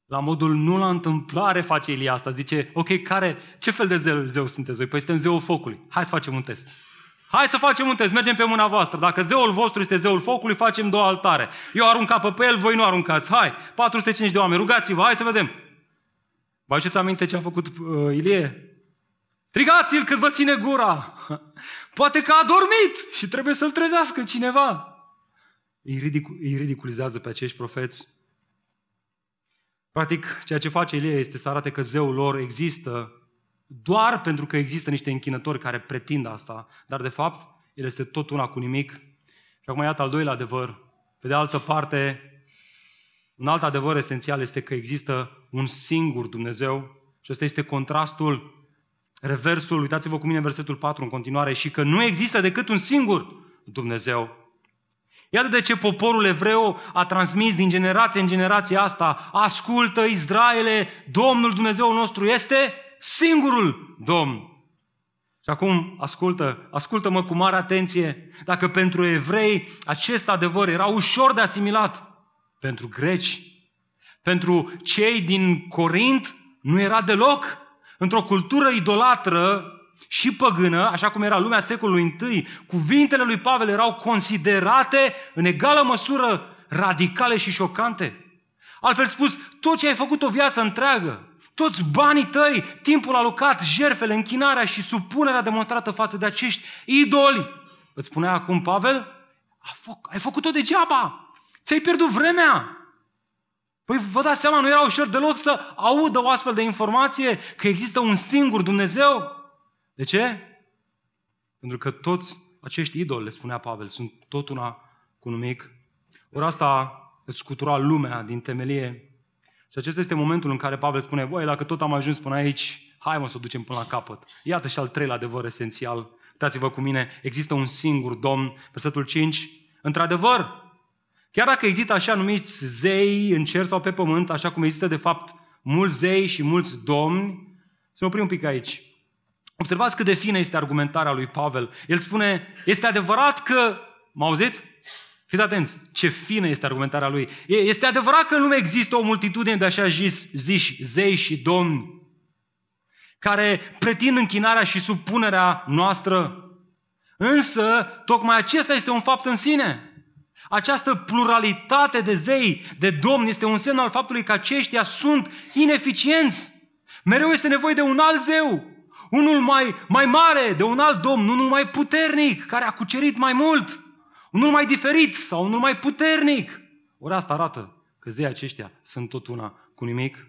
La modul nu la întâmplare face Ilie asta. Zice, ok, care, ce fel de zeu, zeu sunteți voi? Păi suntem zeul focului. Hai să facem un test. Hai să facem un test, mergem pe mâna voastră. Dacă zeul vostru este zeul focului, facem două altare. Eu arunc apă pe el, voi nu aruncați. Hai, 450 de oameni, rugați-vă, hai să vedem. Vă aduceți aminte ce a făcut uh, Ilie? Strigați-l cât vă ține gura! Poate că a dormit și trebuie să-l trezească cineva. Îi, ridic- îi ridiculizează pe acești profeți. Practic, ceea ce face Ilie este să arate că zeul lor există doar pentru că există niște închinători care pretind asta, dar de fapt, el este tot una cu nimic. Și acum iată al doilea adevăr. Pe de altă parte, un alt adevăr esențial este că există un singur Dumnezeu și ăsta este contrastul reversul, uitați-vă cu mine în versetul 4 în continuare, și că nu există decât un singur Dumnezeu. Iată de ce poporul evreu a transmis din generație în generație asta, ascultă Israele, Domnul Dumnezeu nostru este singurul Domn. Și acum ascultă, ascultă-mă cu mare atenție, dacă pentru evrei acest adevăr era ușor de asimilat, pentru greci, pentru cei din Corint nu era deloc într-o cultură idolatră și păgână, așa cum era lumea secolului I, cuvintele lui Pavel erau considerate în egală măsură radicale și șocante. Altfel spus, tot ce ai făcut o viață întreagă, toți banii tăi, timpul alocat, jerfele, închinarea și supunerea demonstrată față de acești idoli, îți spunea acum Pavel, ai făcut-o degeaba, ți-ai pierdut vremea, Păi vă dați seama, nu era ușor deloc să audă o astfel de informație că există un singur Dumnezeu. De ce? Pentru că toți acești idoli, le spunea Pavel, sunt tot una cu numic. Ori asta îți scutura lumea din temelie. Și acesta este momentul în care Pavel spune, băi, dacă tot am ajuns până aici, hai mă să o ducem până la capăt. Iată și al treilea adevăr esențial. Uitați-vă cu mine, există un singur Domn, versetul 5. Într-adevăr, Chiar dacă există așa numiți zei în cer sau pe pământ, așa cum există de fapt mulți zei și mulți domni, să ne oprim un pic aici. Observați cât de fină este argumentarea lui Pavel. El spune, este adevărat că, mă auziți? Fiți atenți, ce fină este argumentarea lui. Este adevărat că în lume există o multitudine de așa zis, ziși, zei și domni care pretind închinarea și supunerea noastră. Însă, tocmai acesta este un fapt în sine. Această pluralitate de zei, de domni, este un semn al faptului că aceștia sunt ineficienți. Mereu este nevoie de un alt zeu, unul mai, mai mare, de un alt domn, unul mai puternic, care a cucerit mai mult, unul mai diferit sau unul mai puternic. Ori asta arată că zei aceștia sunt tot una cu nimic.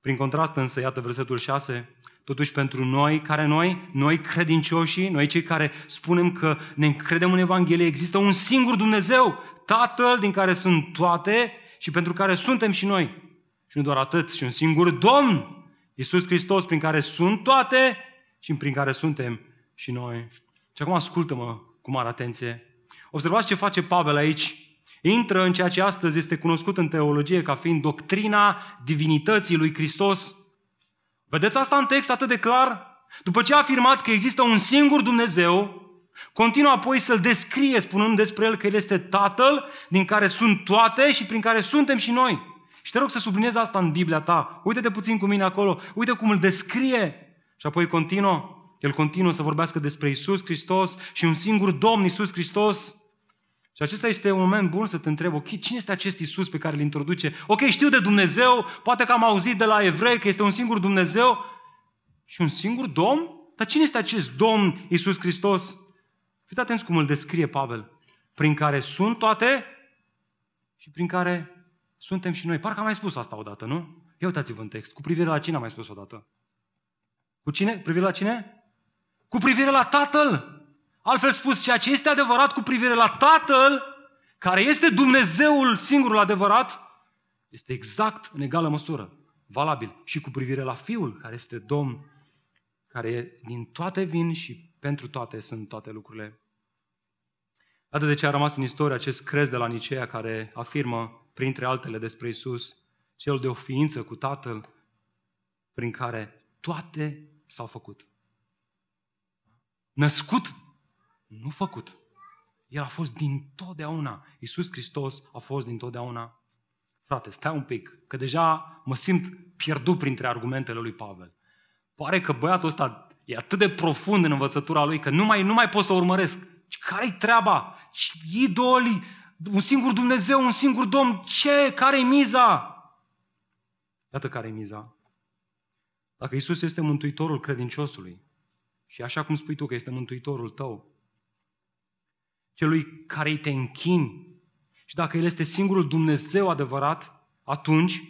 Prin contrast însă, iată versetul 6, Totuși pentru noi, care noi, noi credincioșii, noi cei care spunem că ne încredem în Evanghelie, există un singur Dumnezeu, Tatăl din care sunt toate și pentru care suntem și noi. Și nu doar atât, și un singur Domn, Iisus Hristos, prin care sunt toate și prin care suntem și noi. Și acum ascultă-mă cu mare atenție. Observați ce face Pavel aici. Intră în ceea ce astăzi este cunoscut în teologie ca fiind doctrina divinității lui Hristos. Vedeți asta în text atât de clar? După ce a afirmat că există un singur Dumnezeu, continuă apoi să-L descrie spunând despre El că El este Tatăl din care sunt toate și prin care suntem și noi. Și te rog să subliniezi asta în Biblia ta. Uite-te puțin cu mine acolo, uite cum îl descrie. Și apoi continuă, el continuă să vorbească despre Isus Hristos și un singur Domn Isus Hristos. Și acesta este un moment bun să te întreb, ok, cine este acest Isus pe care îl introduce? Ok, știu de Dumnezeu, poate că am auzit de la evrei că este un singur Dumnezeu și un singur Domn? Dar cine este acest Domn Isus Hristos? Fiți atenți cum îl descrie Pavel. Prin care sunt toate și prin care suntem și noi. Parcă am mai spus asta odată, nu? Ia uitați-vă în text. Cu privire la cine am mai spus odată? Cu cine? Cu privire la cine? Cu privire la Tatăl. Altfel spus, ceea ce este adevărat cu privire la Tatăl, care este Dumnezeul singurul adevărat, este exact în egală măsură valabil și cu privire la Fiul, care este Domn, care din toate vin și pentru toate sunt toate lucrurile. Atât de ce a rămas în istorie acest crez de la Nicea care afirmă, printre altele, despre Isus, cel de o ființă cu Tatăl, prin care toate s-au făcut. Născut nu făcut. El a fost din totdeauna. Iisus Hristos a fost din totdeauna. Frate, stai un pic, că deja mă simt pierdut printre argumentele lui Pavel. Pare că băiatul ăsta e atât de profund în învățătura lui că nu mai, nu mai pot să urmăresc. Care-i treaba? Idoli, un singur Dumnezeu, un singur Domn, ce? Care-i miza? Iată care-i miza. Dacă Isus este mântuitorul credinciosului, și așa cum spui tu că este mântuitorul tău, celui care îi te închini. Și dacă El este singurul Dumnezeu adevărat, atunci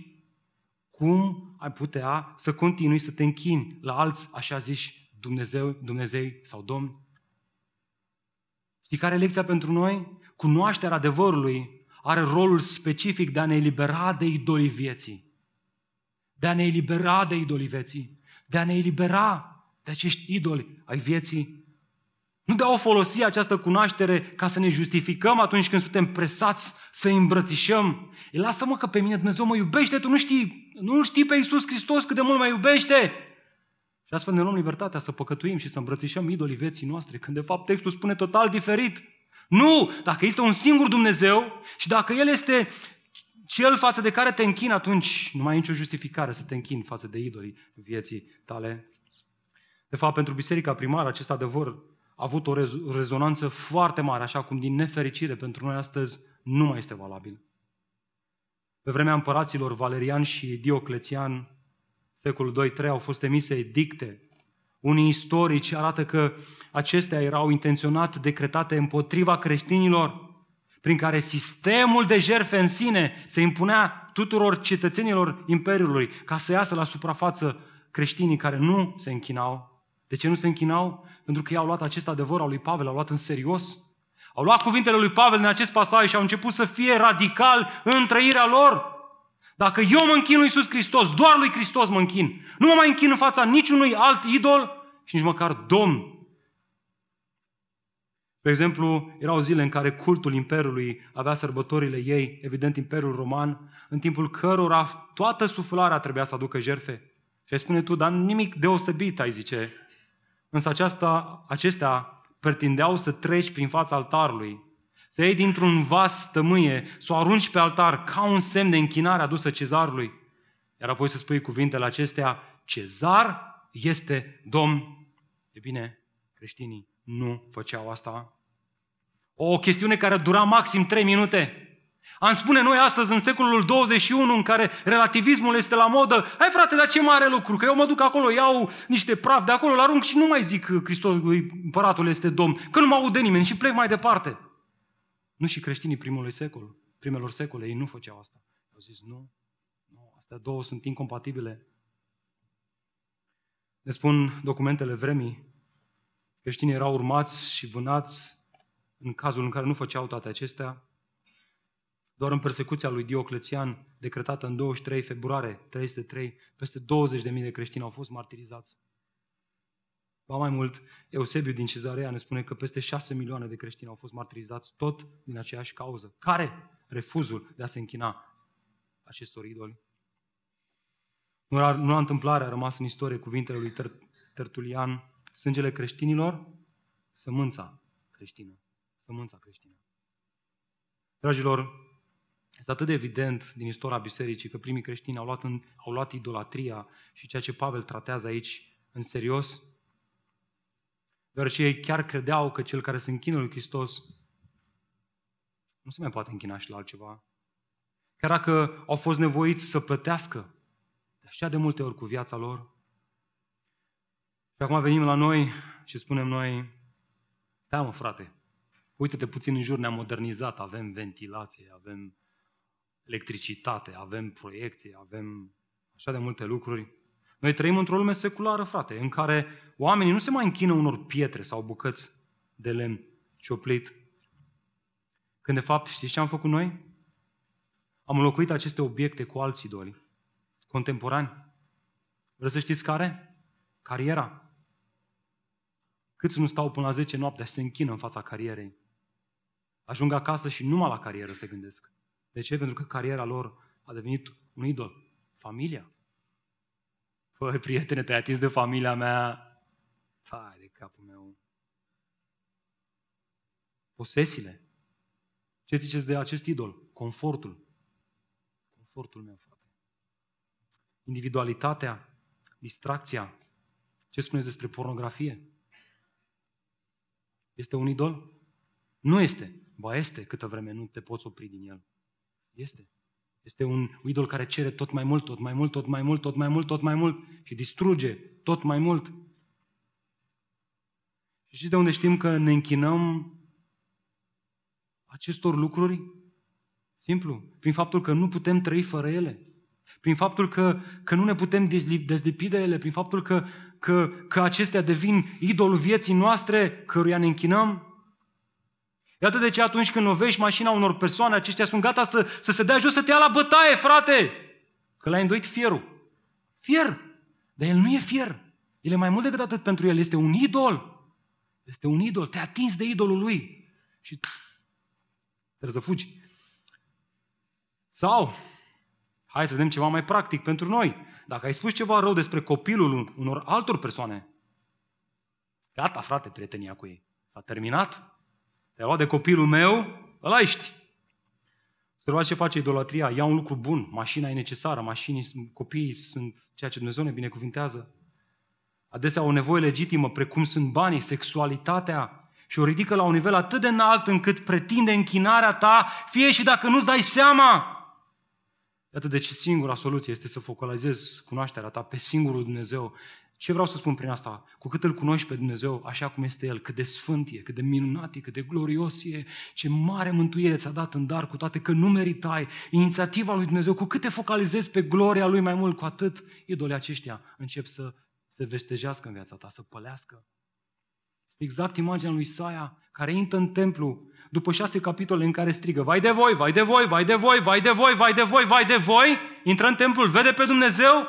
cum ai putea să continui să te închini la alți, așa zici, Dumnezeu, Dumnezei sau Domn? Știi care e lecția pentru noi? Cunoașterea adevărului are rolul specific de a ne elibera de idolii vieții. De a ne elibera de idolii vieții. De a ne elibera de acești idoli ai vieții nu de a o folosi această cunoaștere ca să ne justificăm atunci când suntem presați să îi îmbrățișăm. E, lasă-mă că pe mine Dumnezeu mă iubește, tu nu știi, nu știi pe Iisus Hristos cât de mult mă iubește. Și astfel ne luăm libertatea să păcătuim și să îmbrățișăm idolii vieții noastre, când de fapt textul spune total diferit. Nu! Dacă este un singur Dumnezeu și dacă El este cel față de care te închin, atunci nu mai ai nicio justificare să te închin față de idolii vieții tale. De fapt, pentru biserica primară, acest adevăr a avut o rezonanță foarte mare, așa cum din nefericire pentru noi astăzi nu mai este valabil. Pe vremea împăraților Valerian și Dioclețian, secolul 2-3, au fost emise edicte. Unii istorici arată că acestea erau intenționat decretate împotriva creștinilor, prin care sistemul de jerfe în sine se impunea tuturor cetățenilor Imperiului ca să iasă la suprafață creștinii care nu se închinau de ce nu se închinau? Pentru că ei au luat acest adevăr al lui Pavel, au luat în serios. Au luat cuvintele lui Pavel în acest pasaj și au început să fie radical în trăirea lor. Dacă eu mă închin lui Iisus Hristos, doar lui Hristos mă închin. Nu mă mai închin în fața niciunui alt idol și nici măcar Domn. De exemplu, erau zile în care cultul Imperiului avea sărbătorile ei, evident Imperiul Roman, în timpul cărora toată suflarea trebuia să aducă jerfe. Și ai spune tu, dar nimic deosebit, ai zice, Însă aceasta, acestea pretindeau să treci prin fața altarului, să iei dintr-un vas tămâie, să o arunci pe altar ca un semn de închinare adusă cezarului, iar apoi să spui cuvintele acestea, cezar este domn. E bine, creștinii nu făceau asta. O chestiune care dura maxim 3 minute. Am spune noi astăzi, în secolul 21, în care relativismul este la modă, hai frate, dar ce mare lucru, că eu mă duc acolo, iau niște praf de acolo, la arunc și nu mai zic că Hristos, împăratul este Domn, că nu mă aude nimeni și plec mai departe. Nu și creștinii primului secol, primelor secole, ei nu făceau asta. Au zis, nu, nu, astea două sunt incompatibile. Ne spun documentele vremii, creștinii erau urmați și vânați în cazul în care nu făceau toate acestea, doar în persecuția lui Dioclețian, decretată în 23 februarie 303, peste 20.000 de creștini au fost martirizați. Ba mai mult, Eusebiu din Cezarea ne spune că peste 6 milioane de creștini au fost martirizați tot din aceeași cauză. Care? Refuzul de a se închina acestor idoli. Nu la, nu la întâmplare a rămas în istorie cuvintele lui Tertulian, sângele creștinilor, sămânța creștină. Sămânța creștină. Dragilor, este atât de evident din istoria bisericii că primii creștini au luat, în, au luat idolatria și ceea ce Pavel tratează aici în serios, deoarece ei chiar credeau că cel care se închină lui Hristos nu se mai poate închina și la altceva. Chiar dacă au fost nevoiți să plătească de așa de multe ori cu viața lor. Și acum venim la noi și spunem noi, stai mă frate, uite-te puțin în jur, ne-am modernizat, avem ventilație, avem electricitate, avem proiecție, avem așa de multe lucruri. Noi trăim într-o lume seculară, frate, în care oamenii nu se mai închină unor pietre sau bucăți de lemn cioplit. Când de fapt, știți ce am făcut noi? Am înlocuit aceste obiecte cu alți idoli, contemporani. Vreți să știți care? Cariera. Câți nu stau până la 10 noaptea și se închină în fața carierei? Ajung acasă și numai la carieră se gândesc. De ce? Pentru că cariera lor a devenit un idol. Familia. Păi, prietene, te-ai atins de familia mea. Fai de capul meu. Posesiile. Ce ziceți de acest idol? Confortul. Confortul meu, frate. Individualitatea, distracția. Ce spuneți despre pornografie? Este un idol? Nu este. Ba este, câtă vreme nu te poți opri din el. Este. Este un idol care cere tot mai mult, tot mai mult, tot mai mult, tot mai mult, tot mai mult și distruge tot mai mult. Și știți de unde știm că ne închinăm acestor lucruri? Simplu. Prin faptul că nu putem trăi fără ele. Prin faptul că, că nu ne putem dezlipi de ele, prin faptul că, că, că acestea devin idolul vieții noastre, căruia ne închinăm. Iată de ce atunci când lovești mașina unor persoane, aceștia sunt gata să, să se dea jos să te ia la bătaie, frate! Că l-ai îndoit fierul. Fier! Dar el nu e fier. El e mai mult decât atât pentru el. Este un idol. Este un idol. Te-a atins de idolul lui. Și trebuie să fugi. Sau, hai să vedem ceva mai practic pentru noi. Dacă ai spus ceva rău despre copilul unor altor persoane, gata, frate, prietenia cu ei. S-a terminat. Te-ai luat de copilul meu, îl ești. Observați ce face idolatria. Ia un lucru bun. Mașina e necesară. Mașinii, copiii sunt ceea ce Dumnezeu ne binecuvintează. Adesea o nevoie legitimă, precum sunt banii, sexualitatea, și o ridică la un nivel atât de înalt încât pretinde închinarea ta, fie și dacă nu-ți dai seama. Iată de ce singura soluție este să focalizezi cunoașterea ta pe singurul Dumnezeu ce vreau să spun prin asta? Cu cât îl cunoști pe Dumnezeu așa cum este El, cât de sfânt e, cât de minunat e, cât de glorios e, ce mare mântuire ți-a dat în dar, cu toate că nu meritai inițiativa lui Dumnezeu, cu cât te focalizezi pe gloria Lui mai mult, cu atât idolii aceștia încep să se vestejească în viața ta, să pălească. Este exact imaginea lui Isaia, care intră în templu după șase capitole în care strigă, vai de voi, vai de voi, vai de voi, vai de voi, vai de voi, vai de voi, intră în templul, vede pe Dumnezeu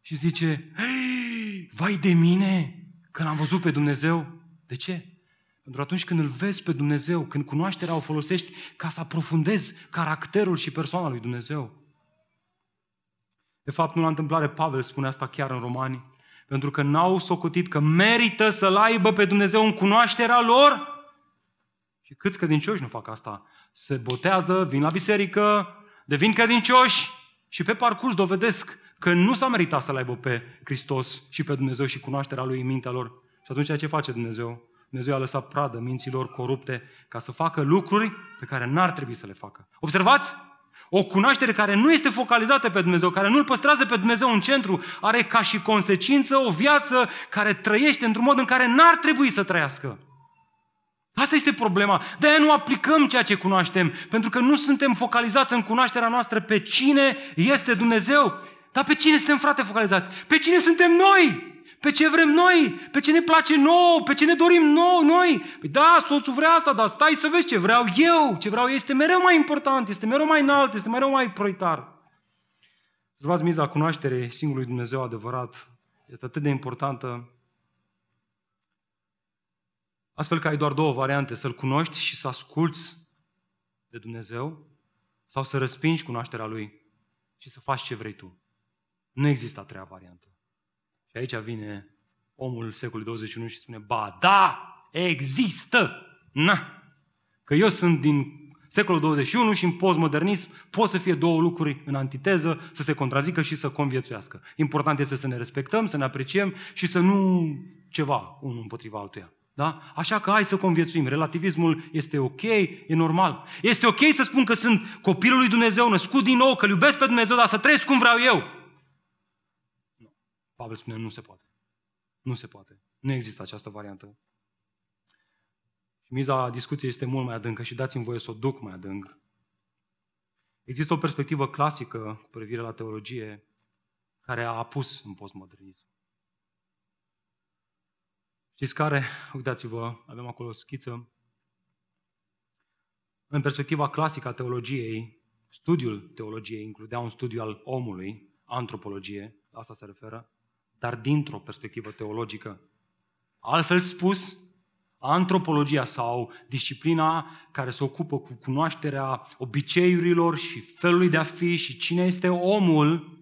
și zice, Hei! Vai de mine că l-am văzut pe Dumnezeu. De ce? Pentru atunci când îl vezi pe Dumnezeu, când cunoașterea o folosești ca să aprofundezi caracterul și persoana lui Dumnezeu. De fapt, nu la întâmplare, Pavel spune asta chiar în Romani, pentru că n-au socotit că merită să-L aibă pe Dumnezeu în cunoașterea lor și Și câți credincioși nu fac asta? Se botează, vin la biserică, devin credincioși și pe parcurs dovedesc că nu s-a meritat să-L aibă pe Hristos și pe Dumnezeu și cunoașterea Lui în mintea lor. Și atunci ce face Dumnezeu? Dumnezeu a lăsat pradă minților corupte ca să facă lucruri pe care n-ar trebui să le facă. Observați? O cunoaștere care nu este focalizată pe Dumnezeu, care nu îl păstrează pe Dumnezeu în centru, are ca și consecință o viață care trăiește într-un mod în care n-ar trebui să trăiască. Asta este problema. De aia nu aplicăm ceea ce cunoaștem, pentru că nu suntem focalizați în cunoașterea noastră pe cine este Dumnezeu. Dar pe cine suntem, frate, focalizați? Pe cine suntem noi? Pe ce vrem noi? Pe ce ne place nou? Pe ce ne dorim nou, noi? Păi da, soțul vrea asta, dar stai să vezi ce vreau eu. Ce vreau eu este mereu mai important, este mereu mai înalt, este mereu mai proiectar. Observați miza cunoaștere singurului Dumnezeu adevărat. Este atât de importantă. Astfel că ai doar două variante, să-L cunoști și să asculți de Dumnezeu sau să respingi cunoașterea Lui și să faci ce vrei tu. Nu există a treia variantă. Și aici vine omul secolului 21 și spune, ba da, există! Na! Că eu sunt din secolul 21 și în postmodernism pot să fie două lucruri în antiteză, să se contrazică și să conviețuiască. Important este să ne respectăm, să ne apreciem și să nu ceva unul împotriva altuia. Da? Așa că hai să conviețuim. Relativismul este ok, e normal. Este ok să spun că sunt copilul lui Dumnezeu, născut din nou, că iubesc pe Dumnezeu, dar să trăiesc cum vreau eu. Pavel spune, nu se poate. Nu se poate. Nu există această variantă. Și miza discuției este mult mai adâncă și dați-mi voie să o duc mai adânc. Există o perspectivă clasică cu privire la teologie care a apus în postmodernism. Știți care? Uitați-vă, avem acolo o schiță. În perspectiva clasică a teologiei, studiul teologiei includea un studiu al omului, antropologie, la asta se referă, dar dintr-o perspectivă teologică. Altfel spus, antropologia sau disciplina care se ocupă cu cunoașterea obiceiurilor și felului de a fi și cine este omul,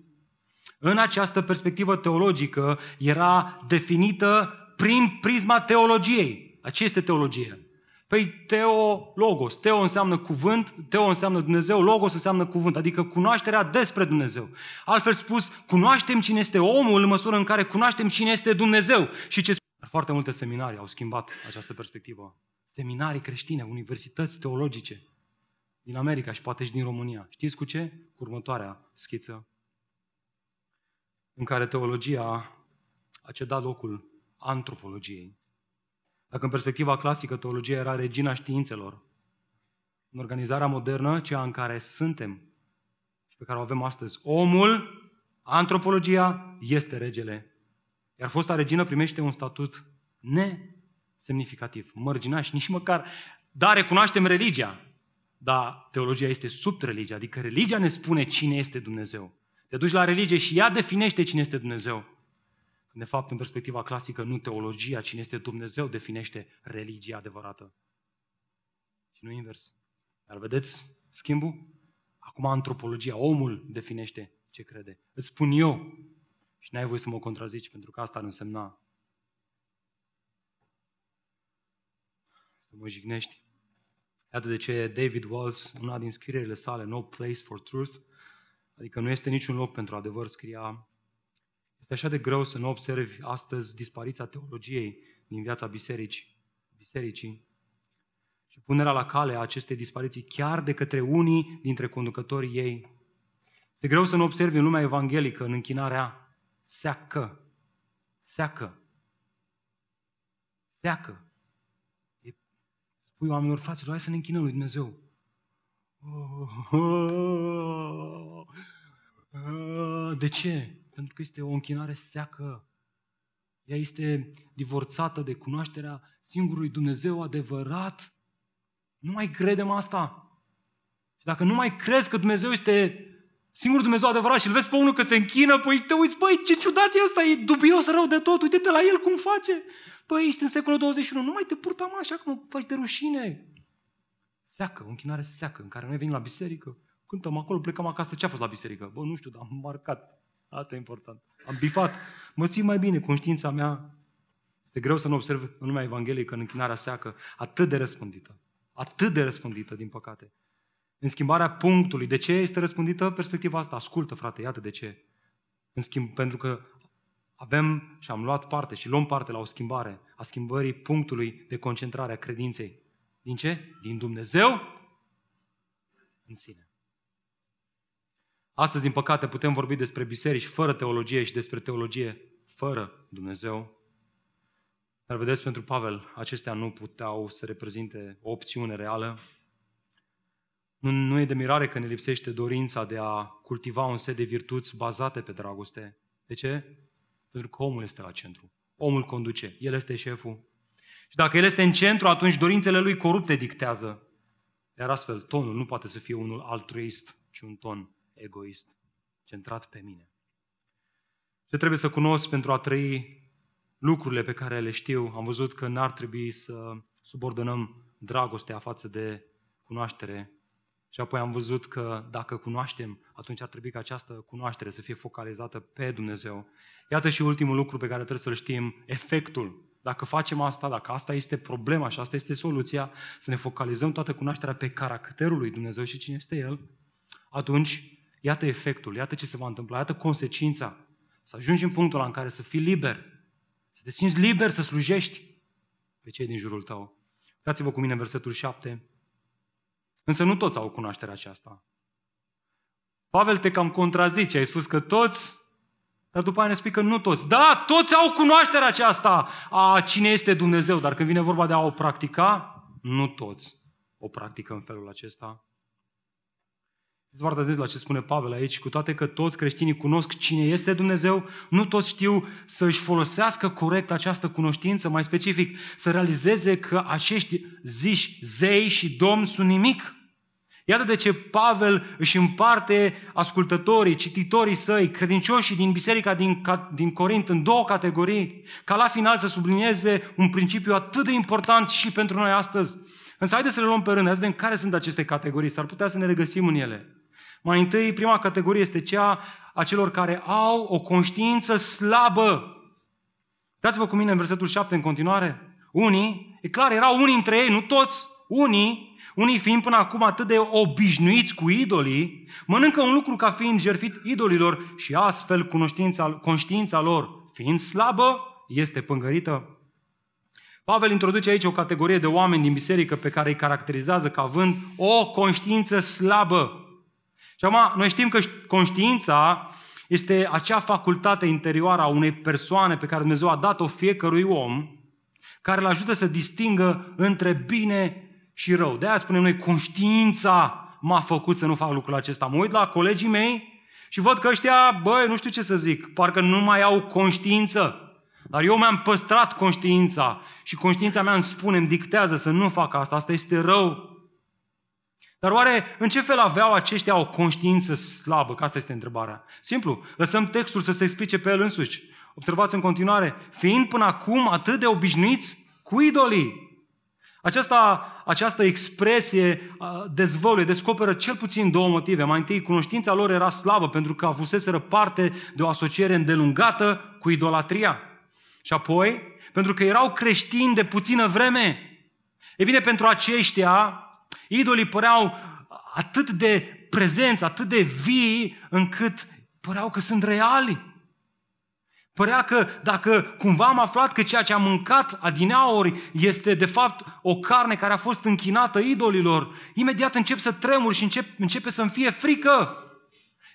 în această perspectivă teologică era definită prin prisma teologiei. A ce este teologie? Păi teo, logos. Teo înseamnă cuvânt, teo înseamnă Dumnezeu, logos înseamnă cuvânt, adică cunoașterea despre Dumnezeu. Altfel spus, cunoaștem cine este omul în măsură în care cunoaștem cine este Dumnezeu. Și ce foarte multe seminarii au schimbat această perspectivă. Seminarii creștine, universități teologice din America și poate și din România. Știți cu ce? Cu următoarea schiță în care teologia a cedat locul antropologiei. Dacă în perspectiva clasică teologia era regina științelor, în organizarea modernă, cea în care suntem și pe care o avem astăzi, omul, antropologia, este regele. Iar fosta regină primește un statut nesemnificativ, mărginaș, nici măcar, dar recunoaștem religia. Dar teologia este sub religia, adică religia ne spune cine este Dumnezeu. Te duci la religie și ea definește cine este Dumnezeu. De fapt, în perspectiva clasică, nu teologia, cine este Dumnezeu, definește religia adevărată. Și nu invers. Dar vedeți schimbul? Acum antropologia, omul definește ce crede. Îți spun eu și n-ai voie să mă contrazici, pentru că asta ar însemna să mă jignești. Iată de ce David Walls, una din scrierile sale, No Place for Truth, adică nu este niciun loc pentru adevăr, scria este așa de greu să nu observi astăzi dispariția teologiei din viața bisericii, bisericii și punerea la cale a acestei dispariții chiar de către unii dintre conducătorii ei. Este greu să nu observi în lumea evanghelică, în închinarea seacă, seacă, seacă. E, spui oamenilor, fraților, hai să ne închinăm lui Dumnezeu. De ce? Pentru că este o închinare seacă. Ea este divorțată de cunoașterea singurului Dumnezeu adevărat. Nu mai credem asta. Și dacă nu mai crezi că Dumnezeu este singurul Dumnezeu adevărat și îl vezi pe unul că se închină, păi te uiți, băi, ce ciudat e ăsta, e dubios rău de tot, uite-te la el cum face. Păi, ești în secolul 21, nu mai te purta mă așa că mă faci de rușine. Seacă, o închinare seacă, în care noi venim la biserică, cântăm acolo, plecăm acasă, ce a fost la biserică? Bă, nu știu, dar am marcat. Asta e important. Am bifat. Mă simt mai bine, conștiința mea. Este greu să nu observ în lumea evanghelică, în închinarea seacă, atât de răspândită, atât de răspândită, din păcate. În schimbarea punctului. De ce este răspândită perspectiva asta? Ascultă, frate, iată de ce. În schimb, pentru că avem și am luat parte și luăm parte la o schimbare a schimbării punctului de concentrare a credinței. Din ce? Din Dumnezeu în sine. Astăzi, din păcate, putem vorbi despre biserici fără teologie și despre teologie fără Dumnezeu. Dar vedeți, pentru Pavel, acestea nu puteau să reprezinte o opțiune reală. Nu, nu e de mirare că ne lipsește dorința de a cultiva un set de virtuți bazate pe dragoste. De ce? Pentru că omul este la centru. Omul conduce. El este șeful. Și dacă el este în centru, atunci dorințele lui corupte dictează. Iar astfel, tonul nu poate să fie unul altruist, ci un ton egoist, centrat pe mine. Ce trebuie să cunosc pentru a trăi lucrurile pe care le știu? Am văzut că n-ar trebui să subordonăm dragostea față de cunoaștere. Și apoi am văzut că dacă cunoaștem, atunci ar trebui ca această cunoaștere să fie focalizată pe Dumnezeu. Iată și ultimul lucru pe care trebuie să-l știm, efectul. Dacă facem asta, dacă asta este problema și asta este soluția, să ne focalizăm toată cunoașterea pe caracterul lui Dumnezeu și cine este El, atunci Iată efectul, iată ce se va întâmpla, iată consecința. Să ajungi în punctul ăla în care să fii liber, să te simți liber să slujești pe cei din jurul tău. Uitați-vă cu mine în versetul 7. Însă nu toți au cunoașterea aceasta. Pavel te cam contrazice, ai spus că toți, dar după aia ne spui că nu toți. Da, toți au cunoașterea aceasta a cine este Dumnezeu, dar când vine vorba de a o practica, nu toți o practică în felul acesta. Fiți foarte atenți la ce spune Pavel aici, cu toate că toți creștinii cunosc cine este Dumnezeu, nu toți știu să își folosească corect această cunoștință, mai specific, să realizeze că acești ziși zei și domni sunt nimic. Iată de ce Pavel își împarte ascultătorii, cititorii săi, credincioșii din biserica din, din Corint în două categorii, ca la final să sublinieze un principiu atât de important și pentru noi astăzi. Însă haideți să le luăm pe rând, să vedem care sunt aceste categorii, s-ar putea să ne regăsim în ele. Mai întâi, prima categorie este cea a celor care au o conștiință slabă. Dați-vă cu mine în versetul 7 în continuare. Unii, e clar, erau unii între ei, nu toți, unii, unii fiind până acum atât de obișnuiți cu idolii, mănâncă un lucru ca fiind jertfit idolilor și astfel conștiința, conștiința lor, fiind slabă, este pângărită. Pavel introduce aici o categorie de oameni din biserică pe care îi caracterizează ca având o conștiință slabă. Și acum, noi știm că conștiința este acea facultate interioară a unei persoane pe care Dumnezeu a dat-o fiecărui om, care îl ajută să distingă între bine și rău. De aia spunem noi, conștiința m-a făcut să nu fac lucrul acesta. Mă uit la colegii mei și văd că ăștia, băi, nu știu ce să zic, parcă nu mai au conștiință. Dar eu mi-am păstrat conștiința și conștiința mea îmi spune, îmi dictează să nu fac asta, asta este rău. Dar oare în ce fel aveau aceștia o conștiință slabă? Că asta este întrebarea. Simplu, lăsăm textul să se explice pe el însuși. Observați în continuare, fiind până acum atât de obișnuiți cu idolii. Aceasta, această expresie dezvăluie, descoperă cel puțin două motive. Mai întâi, cunoștința lor era slabă pentru că avuseseră parte de o asociere îndelungată cu idolatria. Și apoi, pentru că erau creștini de puțină vreme. E bine, pentru aceștia, Idolii păreau atât de prezenți, atât de vii, încât păreau că sunt reali. Părea că dacă cumva am aflat că ceea ce am mâncat adineaori este de fapt o carne care a fost închinată idolilor, imediat încep să tremur și încep, începe să-mi fie frică.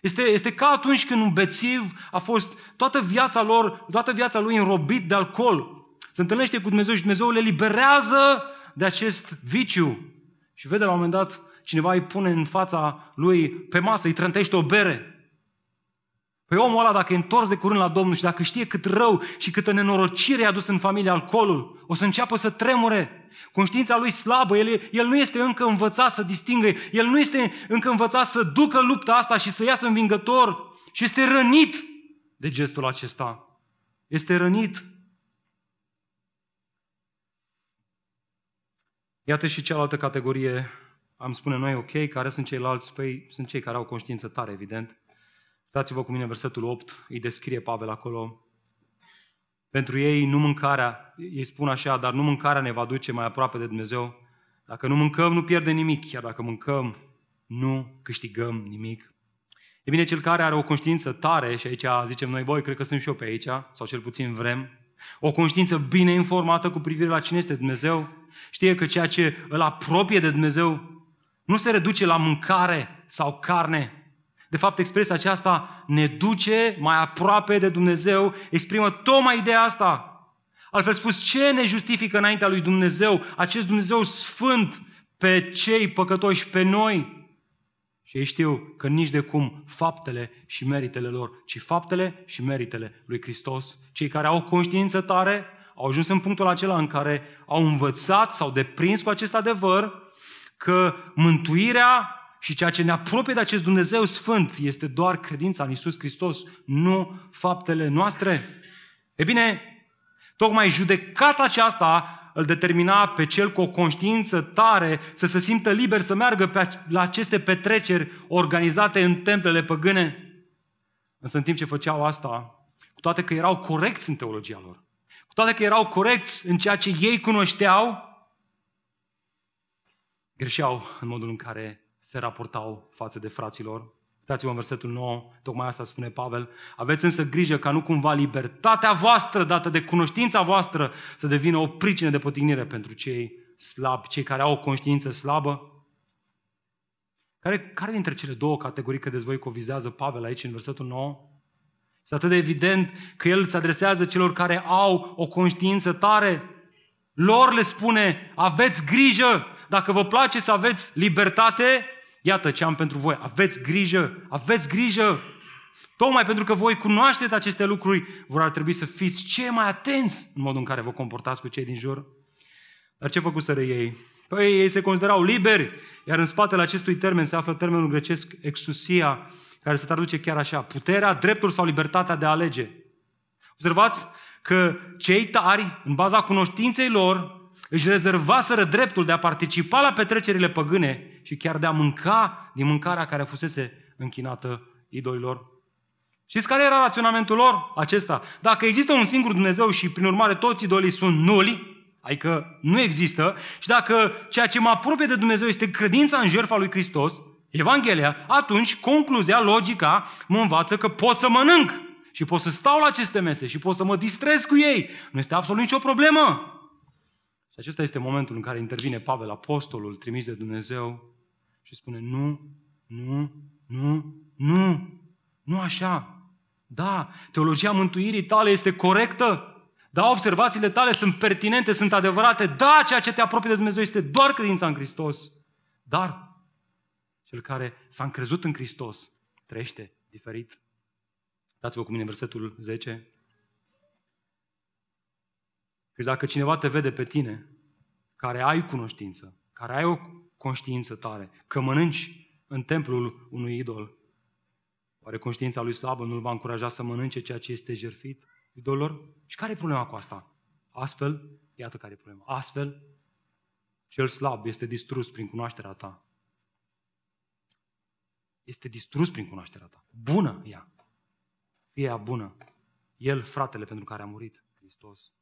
Este, este ca atunci când un bețiv a fost toată viața lor, toată viața lui înrobit de alcool. Se întâlnește cu Dumnezeu și Dumnezeu le liberează de acest viciu. Și vede la un moment dat cineva îi pune în fața lui pe masă, îi trântește o bere. Păi omul ăla, dacă e întors de curând la Domnul și dacă știe cât rău și câtă nenorocire i-a dus în familie alcoolul, o să înceapă să tremure. Conștiința lui slabă, el, el nu este încă învățat să distingă, el nu este încă învățat să ducă lupta asta și să iasă învingător și este rănit de gestul acesta. Este rănit Iată și cealaltă categorie, am spune noi, ok, care sunt ceilalți? Păi sunt cei care au conștiință tare, evident. Dați-vă cu mine versetul 8, îi descrie Pavel acolo. Pentru ei nu mâncarea, ei spun așa, dar nu mâncarea ne va duce mai aproape de Dumnezeu, Dacă nu mâncăm, nu pierdem nimic, chiar dacă mâncăm, nu câștigăm nimic. E bine, cel care are o conștiință tare, și aici zicem noi, boi, cred că sunt și eu pe aici, sau cel puțin vrem, o conștiință bine informată cu privire la cine este Dumnezeu, știe că ceea ce îl apropie de Dumnezeu nu se reduce la mâncare sau carne. De fapt, expresia aceasta ne duce mai aproape de Dumnezeu, exprimă tocmai ideea asta. Altfel spus, ce ne justifică înaintea lui Dumnezeu, acest Dumnezeu sfânt, pe cei păcătoși, pe noi? Și ei știu că nici de cum faptele și meritele lor, ci faptele și meritele lui Hristos. Cei care au conștiință tare au ajuns în punctul acela în care au învățat sau deprins cu acest adevăr că mântuirea și ceea ce ne apropie de acest Dumnezeu Sfânt este doar credința în Isus Hristos, nu faptele noastre. E bine, tocmai judecata aceasta îl determina pe cel cu o conștiință tare să se simtă liber să meargă pe, la aceste petreceri organizate în templele păgâne. Însă în timp ce făceau asta, cu toate că erau corecți în teologia lor, cu toate că erau corecți în ceea ce ei cunoșteau, greșeau în modul în care se raportau față de fraților. Uitați-vă în versetul 9, tocmai asta spune Pavel. Aveți însă grijă ca nu cumva libertatea voastră dată de cunoștința voastră să devină o pricină de potignire pentru cei slabi, cei care au o conștiință slabă. Care, care dintre cele două categorii că voi vizează Pavel aici în versetul 9? Este atât de evident că el se adresează celor care au o conștiință tare. Lor le spune, aveți grijă, dacă vă place să aveți libertate, Iată ce am pentru voi. Aveți grijă, aveți grijă. Tocmai pentru că voi cunoașteți aceste lucruri, vor ar trebui să fiți cei mai atenți în modul în care vă comportați cu cei din jur. Dar ce făcuseră ei? Păi ei se considerau liberi, iar în spatele acestui termen se află termenul grecesc exusia, care se traduce chiar așa, puterea, dreptul sau libertatea de a alege. Observați că cei tari, în baza cunoștinței lor, își rezervaseră dreptul de a participa la petrecerile păgâne și chiar de a mânca din mâncarea care fusese închinată idolilor. Știți care era raționamentul lor? Acesta. Dacă există un singur Dumnezeu și prin urmare toți idolii sunt nuli, adică nu există, și dacă ceea ce mă apropie de Dumnezeu este credința în jertfa lui Hristos, Evanghelia, atunci concluzia, logica, mă învață că pot să mănânc și pot să stau la aceste mese și pot să mă distrez cu ei. Nu este absolut nicio problemă. Și acesta este momentul în care intervine Pavel, apostolul trimis de Dumnezeu și spune nu, nu, nu, nu, nu așa. Da, teologia mântuirii tale este corectă. Da, observațiile tale sunt pertinente, sunt adevărate. Da, ceea ce te apropie de Dumnezeu este doar credința în Hristos. Dar cel care s-a încrezut în Hristos trăiește diferit. Dați-vă cu mine versetul 10. Căci dacă cineva te vede pe tine, care ai cunoștință, care ai o conștiință tare, că mănânci în templul unui idol, oare conștiința lui slabă nu-l va încuraja să mănânce ceea ce este jertfit idolor? Și care e problema cu asta? Astfel, iată care e problema. Astfel, cel slab este distrus prin cunoașterea ta. Este distrus prin cunoașterea ta. Bună ea. Fie ea bună. El, fratele pentru care a murit, Hristos.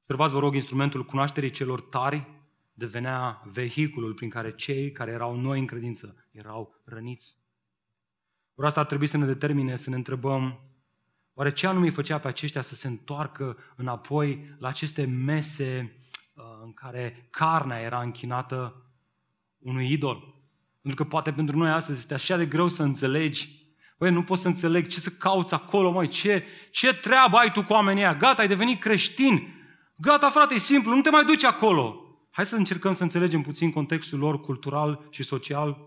Observați, vă rog, instrumentul cunoașterii celor tari devenea vehiculul prin care cei care erau noi în credință erau răniți. Ori asta ar trebui să ne determine să ne întrebăm oare ce anume îi făcea pe aceștia să se întoarcă înapoi la aceste mese uh, în care carnea era închinată unui idol. Pentru că poate pentru noi astăzi este așa de greu să înțelegi Băi, nu pot să înțeleg ce să cauți acolo, măi, ce, ce treabă ai tu cu oamenii ăia? Gata, ai devenit creștin. Gata, frate, e simplu, nu te mai duci acolo. Hai să încercăm să înțelegem puțin contextul lor cultural și social.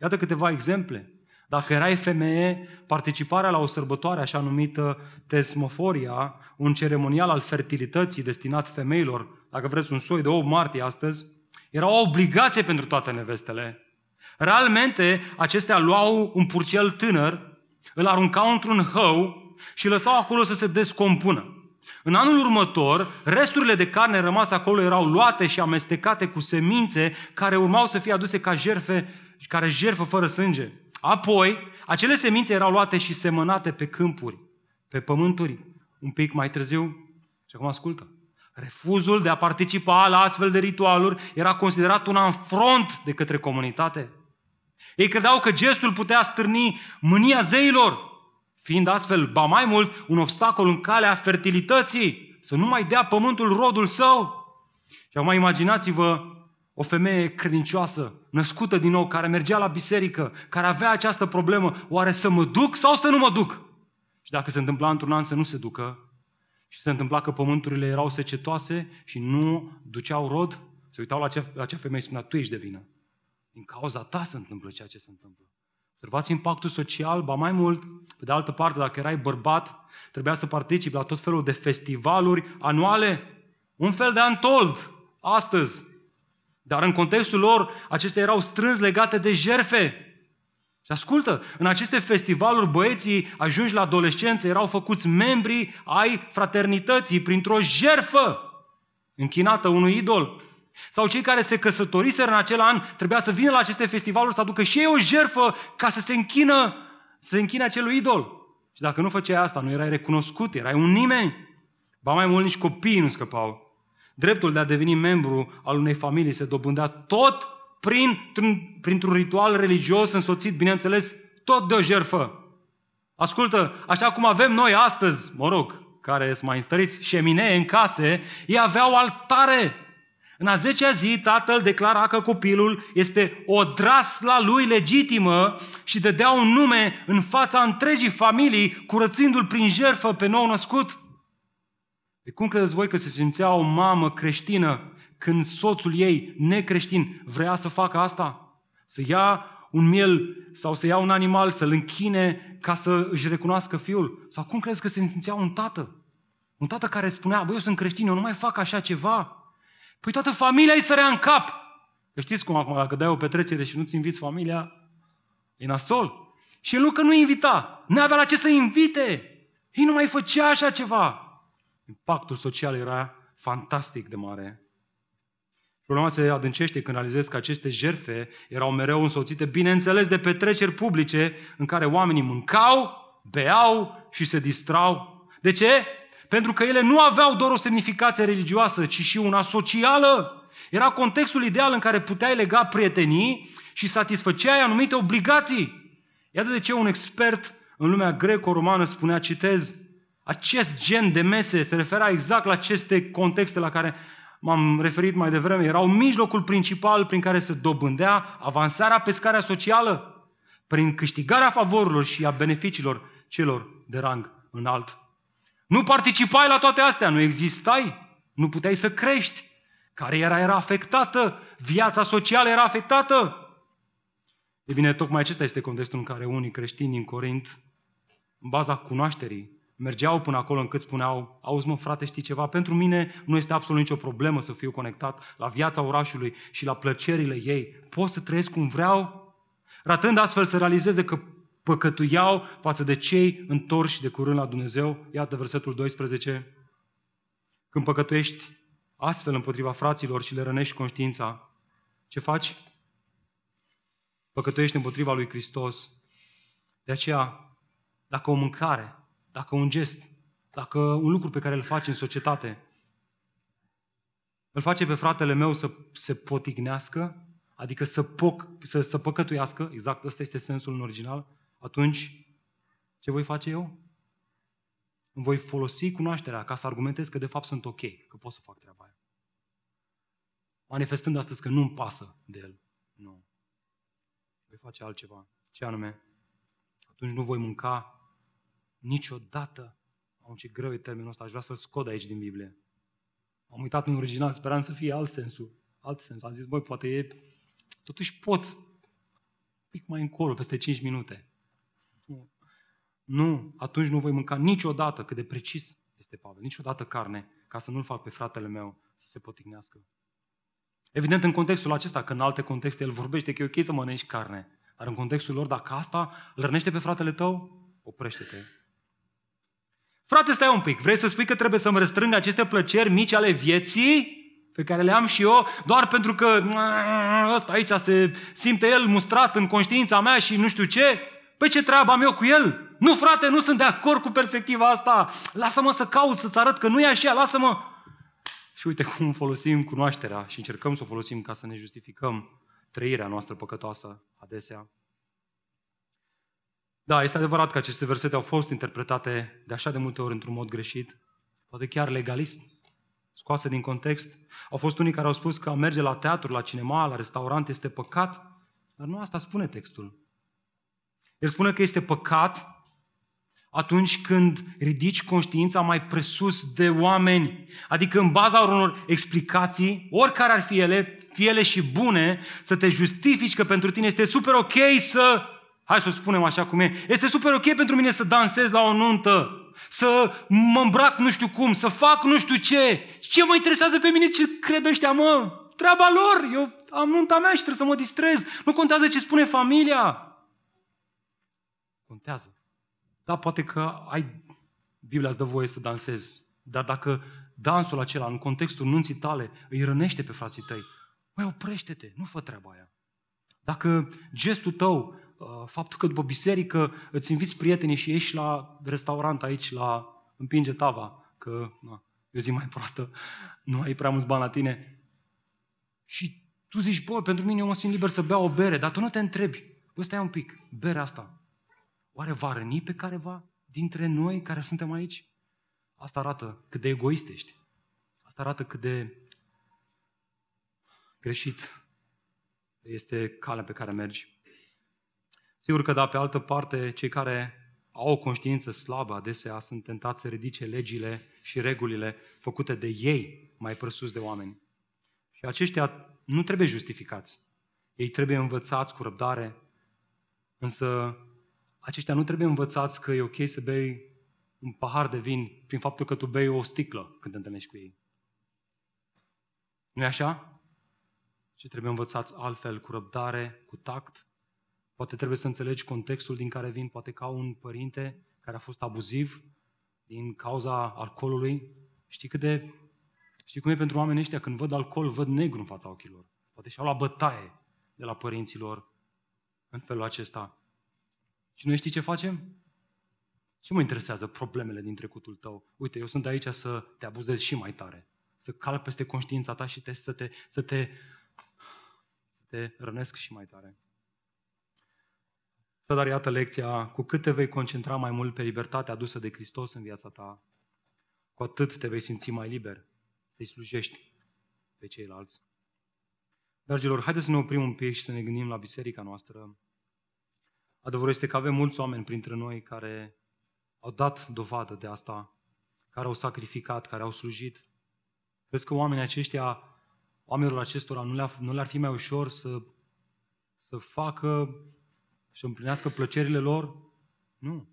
Iată câteva exemple. Dacă erai femeie, participarea la o sărbătoare așa numită tesmoforia, un ceremonial al fertilității destinat femeilor, dacă vreți un soi de 8 martie astăzi, era o obligație pentru toate nevestele. Realmente, acestea luau un purcel tânăr, îl aruncau într-un hău și lăsau acolo să se descompună. În anul următor, resturile de carne rămase acolo erau luate și amestecate cu semințe care urmau să fie aduse ca jerfe, care jerfă fără sânge. Apoi, acele semințe erau luate și semănate pe câmpuri, pe pământuri, un pic mai târziu. Și acum ascultă. Refuzul de a participa la astfel de ritualuri era considerat un afront de către comunitate. Ei credeau că gestul putea stârni mânia zeilor, fiind astfel, ba mai mult, un obstacol în calea fertilității, să nu mai dea pământul rodul său. Și acum imaginați-vă o femeie credincioasă, născută din nou, care mergea la biserică, care avea această problemă, oare să mă duc sau să nu mă duc? Și dacă se întâmpla într-un an să nu se ducă, și se întâmpla că pământurile erau secetoase și nu duceau rod, se uitau la acea, la acea femeie și spunea, tu ești de vină. Din cauza ta se întâmplă ceea ce se întâmplă. Observați impactul social, ba mai mult, pe de altă parte, dacă erai bărbat, trebuia să participi la tot felul de festivaluri anuale, un fel de antold, astăzi. Dar în contextul lor, acestea erau strâns legate de jerfe. Și ascultă, în aceste festivaluri băieții ajungi la adolescență erau făcuți membri ai fraternității printr-o jerfă închinată unui idol. Sau cei care se căsătoriseră în acel an trebuia să vină la aceste festivaluri să aducă și ei o jerfă ca să se închină, să se închine acelui idol. Și dacă nu făceai asta, nu erai recunoscut, erai un nimeni. Ba mai mult, nici copiii nu scăpau. Dreptul de a deveni membru al unei familii se dobândea tot printr-un, printr-un ritual religios însoțit, bineînțeles, tot de o jerfă. Ascultă, așa cum avem noi astăzi, mă rog, care sunt mai înstăriți, șeminee în case, ei aveau altare. În a zecea zi, tatăl declara că copilul este o drasla lui legitimă și dădea un nume în fața întregii familii, curățindu-l prin jerfă pe nou născut. De cum credeți voi că se simțea o mamă creștină când soțul ei, necreștin, vrea să facă asta? Să ia un miel sau să ia un animal, să-l închine ca să își recunoască fiul? Sau cum crezi că se simțea un tată? Un tată care spunea, băi, eu sunt creștin, eu nu mai fac așa ceva. Păi toată familia îi sărea în cap. Că știți cum acum, dacă dai o petrecere și nu-ți inviți familia, e nasol. Și el nu că nu invita, nu avea la ce să invite. Ei nu mai făcea așa ceva. Impactul social era fantastic de mare. Problema se adâncește când realizez că aceste jerfe erau mereu însoțite, bineînțeles, de petreceri publice în care oamenii mâncau, beau și se distrau. De ce? Pentru că ele nu aveau doar o semnificație religioasă, ci și una socială. Era contextul ideal în care puteai lega prietenii și satisfăceai anumite obligații. Iată de ce un expert în lumea greco-romană spunea, citez, acest gen de mese se refera exact la aceste contexte la care m-am referit mai devreme, erau mijlocul principal prin care se dobândea avansarea pe scara socială, prin câștigarea favorurilor și a beneficiilor celor de rang înalt. Nu participai la toate astea, nu existai, nu puteai să crești. Cariera era afectată, viața socială era afectată. E bine, tocmai acesta este contextul în care unii creștini din Corint, în baza cunoașterii, mergeau până acolo încât spuneau, auzi mă frate, știi ceva, pentru mine nu este absolut nicio problemă să fiu conectat la viața orașului și la plăcerile ei. Pot să trăiesc cum vreau, ratând astfel să realizeze că păcătuiau față de cei întorși de curând la Dumnezeu. Iată versetul 12. Când păcătuiești astfel împotriva fraților și le rănești conștiința, ce faci? Păcătuiești împotriva lui Hristos. De aceea, dacă o mâncare, dacă un gest, dacă un lucru pe care îl faci în societate, îl face pe fratele meu să se potignească, adică să, poc, să, să păcătuiască, exact ăsta este sensul în original, atunci ce voi face eu? Îmi voi folosi cunoașterea ca să argumentez că de fapt sunt ok, că pot să fac treaba aia. Manifestând astăzi că nu-mi pasă de el. Nu. Voi face altceva. Ce anume? Atunci nu voi mânca niciodată. Am ce greu e termenul ăsta, aș vrea să-l scot aici din Biblie. Am uitat în original, speram să fie alt sensul. Alt sens. Am zis, băi, poate e... Totuși poți. Pic mai încolo, peste 5 minute. Nu, atunci nu voi mânca niciodată, cât de precis este Pavel, niciodată carne, ca să nu-l fac pe fratele meu să se potignească. Evident, în contextul acesta, că în alte contexte el vorbește că e ok să mănânci carne, dar în contextul lor, dacă asta îl rănește pe fratele tău, oprește-te. Frate, stai un pic, vrei să spui că trebuie să-mi restrâng aceste plăceri mici ale vieții, pe care le am și eu, doar pentru că ăsta aici se simte el mustrat în conștiința mea și nu știu ce? Păi ce treabă am eu cu el? Nu, frate, nu sunt de acord cu perspectiva asta. Lasă-mă să caut, să-ți arăt că nu e așa, lasă-mă. Și uite cum folosim cunoașterea și încercăm să o folosim ca să ne justificăm trăirea noastră păcătoasă adesea. Da, este adevărat că aceste versete au fost interpretate de așa de multe ori într-un mod greșit, poate chiar legalist, scoase din context. Au fost unii care au spus că a merge la teatru, la cinema, la restaurant este păcat, dar nu asta spune textul. El spune că este păcat atunci când ridici conștiința mai presus de oameni, adică în baza unor explicații, oricare ar fi ele, fie ele și bune, să te justifici că pentru tine este super ok să, hai să o spunem așa cum e, este super ok pentru mine să dansez la o nuntă, să mă îmbrac nu știu cum, să fac nu știu ce. Ce mă interesează pe mine ce cred ăștia, mă? Treaba lor, eu am nunta mea și trebuie să mă distrez. Nu contează ce spune familia. Contează. Da, poate că ai, Biblia îți dă voie să dansezi, dar dacă dansul acela, în contextul nunții tale, îi rănește pe frații tăi, mai oprește-te, nu fă treaba aia. Dacă gestul tău, uh, faptul că după biserică îți inviți prietenii și ieși la restaurant aici, la împinge tava, că na, e o zi mai proastă, nu ai prea mulți bani la tine, și tu zici, bă, pentru mine eu mă simt liber să beau o bere, dar tu nu te întrebi, bă, stai un pic, berea asta, Oare va răni pe careva dintre noi care suntem aici? Asta arată cât de egoist ești. Asta arată cât de greșit este calea pe care mergi. Sigur că, da, pe altă parte, cei care au o conștiință slabă adesea sunt tentați să ridice legile și regulile făcute de ei mai presus de oameni. Și aceștia nu trebuie justificați. Ei trebuie învățați cu răbdare, însă aceștia nu trebuie învățați că e ok să bei un pahar de vin prin faptul că tu bei o sticlă când te întâlnești cu ei. nu e așa? Și trebuie învățați altfel, cu răbdare, cu tact. Poate trebuie să înțelegi contextul din care vin, poate ca un părinte care a fost abuziv din cauza alcoolului. Știi cât de... Știi cum e pentru oamenii ăștia când văd alcool, văd negru în fața ochilor. Poate și-au luat bătaie de la părinților în felul acesta. Și noi știi ce facem? Ce mă interesează problemele din trecutul tău? Uite, eu sunt aici să te abuzez și mai tare. Să calc peste conștiința ta și te, să, te, să, te, să te rănesc și mai tare. Dar iată lecția, cu cât te vei concentra mai mult pe libertatea adusă de Hristos în viața ta, cu atât te vei simți mai liber să-i slujești pe ceilalți. Dragilor, haideți să ne oprim un pic și să ne gândim la biserica noastră. Adevărul este că avem mulți oameni printre noi care au dat dovadă de asta, care au sacrificat, care au slujit. Crezi că oamenii aceștia, oamenilor acestora, nu le-ar, nu le-ar fi mai ușor să, să facă și împlinească plăcerile lor? Nu.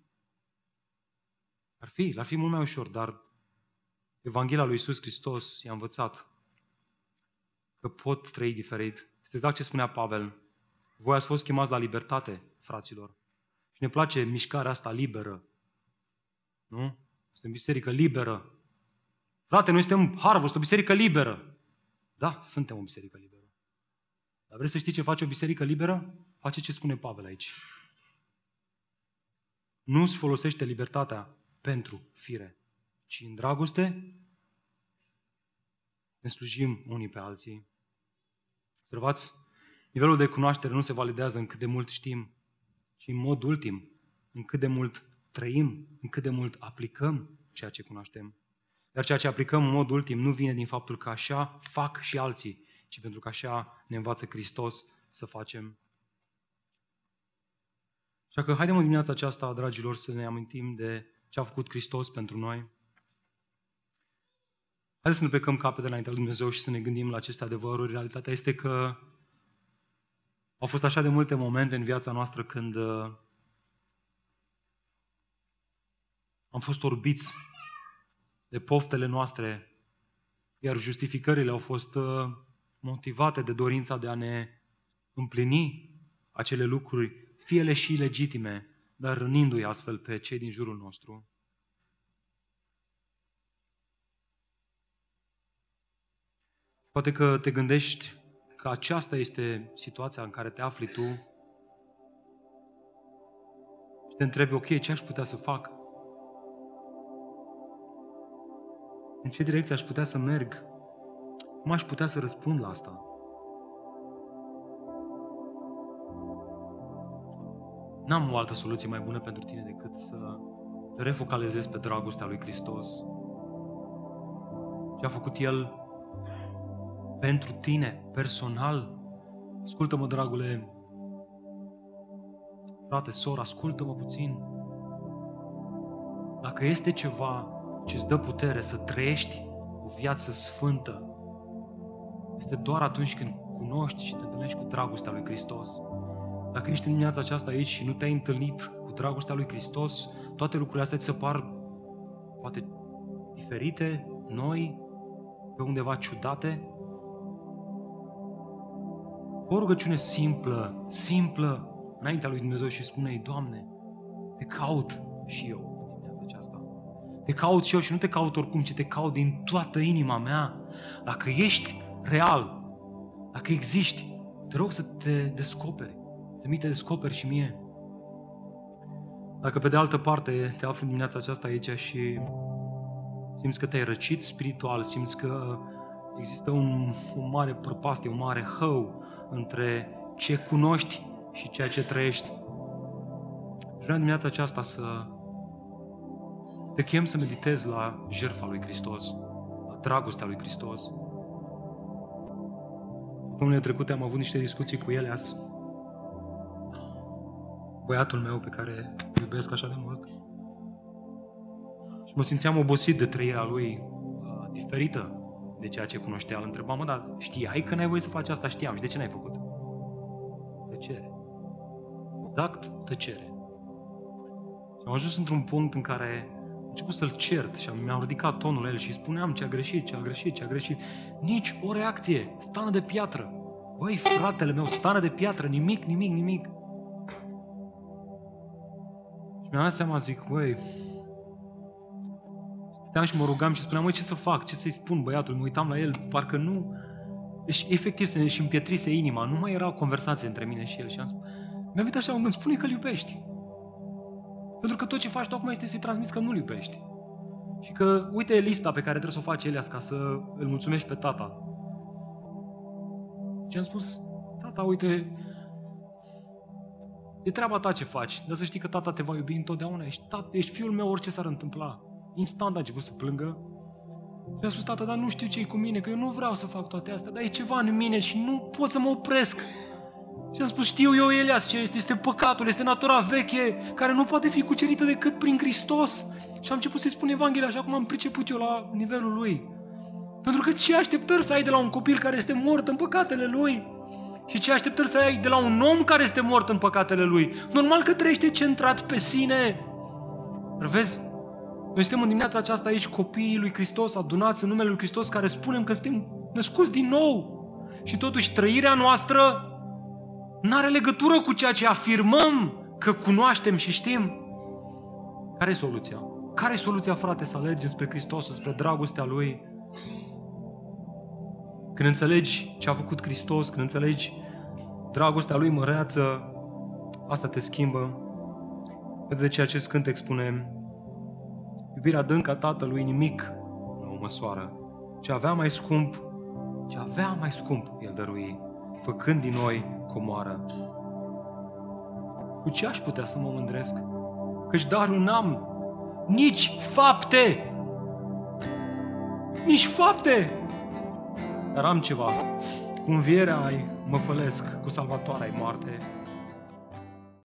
Ar fi, ar fi mult mai ușor, dar Evanghelia lui Iisus Hristos i-a învățat că pot trăi diferit. Este exact ce spunea Pavel. Voi ați fost chemați la libertate, fraților. Și ne place mișcarea asta liberă. Nu? Suntem biserică liberă. Frate, noi suntem Harvest, o biserică liberă. Da, suntem o biserică liberă. Dar vreți să știi ce face o biserică liberă? Face ce spune Pavel aici. Nu îți folosește libertatea pentru fire, ci în dragoste ne slujim unii pe alții. Observați, nivelul de cunoaștere nu se validează în cât de mult știm, și în mod ultim, în cât de mult trăim, în cât de mult aplicăm ceea ce cunoaștem. Dar ceea ce aplicăm în mod ultim nu vine din faptul că așa fac și alții, ci pentru că așa ne învață Hristos să facem. Așa că haidem în dimineața aceasta, dragilor, să ne amintim de ce a făcut Hristos pentru noi. Haideți să ne plecăm capete înaintea lui Dumnezeu și să ne gândim la aceste adevăruri. Realitatea este că au fost așa de multe momente în viața noastră când uh, am fost orbiți de poftele noastre, iar justificările au fost uh, motivate de dorința de a ne împlini acele lucruri, fie ele și legitime, dar rănindu-i astfel pe cei din jurul nostru. Poate că te gândești că aceasta este situația în care te afli tu și te întrebi, ok, ce aș putea să fac? În ce direcție aș putea să merg? Cum aș putea să răspund la asta? N-am o altă soluție mai bună pentru tine decât să te refocalizezi pe dragostea lui Hristos. Ce a făcut El pentru tine, personal. Ascultă-mă, dragule, frate, soră, ascultă-mă puțin. Dacă este ceva ce îți dă putere să trăiești o viață sfântă, este doar atunci când cunoști și te întâlnești cu dragostea lui Hristos. Dacă ești în dimineața aceasta aici și nu te-ai întâlnit cu dragostea lui Hristos, toate lucrurile astea ți se par poate diferite, noi, pe undeva ciudate. O rugăciune simplă, simplă, înaintea lui Dumnezeu și spune-i, Doamne, te caut și eu în dimineața aceasta. Te caut și eu și nu te caut oricum, ci te caut din toată inima mea. Dacă ești real, dacă existi, te rog să te descoperi, să mi te descoperi și mie. Dacă pe de altă parte te afli dimineața aceasta aici și simți că te-ai răcit spiritual, simți că există un, un mare prăpastie, un mare hău între ce cunoști și ceea ce trăiești. Vreau dimineața aceasta să te chem să meditezi la jertfa lui Hristos, la dragostea lui Hristos. Săptămânile trecute am avut niște discuții cu Elias, băiatul meu pe care îl iubesc așa de mult. Și mă simțeam obosit de trăirea lui uh, diferită de ceea ce cunoștea. Îl întrebam, mă, dar știai că n-ai voie să faci asta? Știam. Și de ce n-ai făcut? Tăcere. Exact tăcere. Și am ajuns într-un punct în care am început să-l cert și mi-am ridicat tonul el și spuneam ce a greșit, ce a greșit, ce a greșit. Nici o reacție, stană de piatră. Băi, fratele meu, stană de piatră, nimic, nimic, nimic. Și mi-am dat seama, zic, băi, stăteam și mă rugam și spuneam, măi, ce să fac, ce să-i spun băiatul, mă uitam la el, parcă nu, deci efectiv se și împietrise inima, nu mai era o conversație între mine și el și am spus, mi-a venit așa un gând, spune că-l iubești. Pentru că tot ce faci tocmai este să-i transmiți că nu-l iubești. Și că uite lista pe care trebuie să o faci Elias ca să îl mulțumești pe tata. Și am spus, tata, uite, e treaba ta ce faci, dar să știi că tata te va iubi întotdeauna. Ești, tata, ești fiul meu orice s-ar întâmpla. Instant a început să plângă. Și a spus, tata, dar nu știu ce e cu mine, că eu nu vreau să fac toate astea, dar e ceva în mine și nu pot să mă opresc. Și am spus, știu eu, Elias, ce este, este păcatul, este natura veche, care nu poate fi cucerită decât prin Hristos. Și am început să-i spun Evanghelia așa cum am priceput eu la nivelul lui. Pentru că ce așteptări să ai de la un copil care este mort în păcatele lui? Și ce așteptări să ai de la un om care este mort în păcatele lui? Normal că trăiește centrat pe sine. Dar vezi, noi suntem în dimineața aceasta aici copiii lui Hristos, adunați în numele lui Hristos, care spunem că suntem născuți din nou. Și totuși trăirea noastră nu are legătură cu ceea ce afirmăm că cunoaștem și știm. Care e soluția? Care e soluția, frate, să alergi spre Hristos, spre dragostea Lui? Când înțelegi ce a făcut Hristos, când înțelegi dragostea Lui măreață, asta te schimbă. De ce acest cântec spune, iubirea adâncă a Tatălui nimic nu o măsoară. Ce avea mai scump, ce avea mai scump, El dărui, făcând din noi comoară. Cu ce aș putea să mă mândresc? Căci darul n-am nici fapte. Nici fapte. Dar am ceva. Cu învierea ai mă fălesc, cu salvatoarea ai moarte.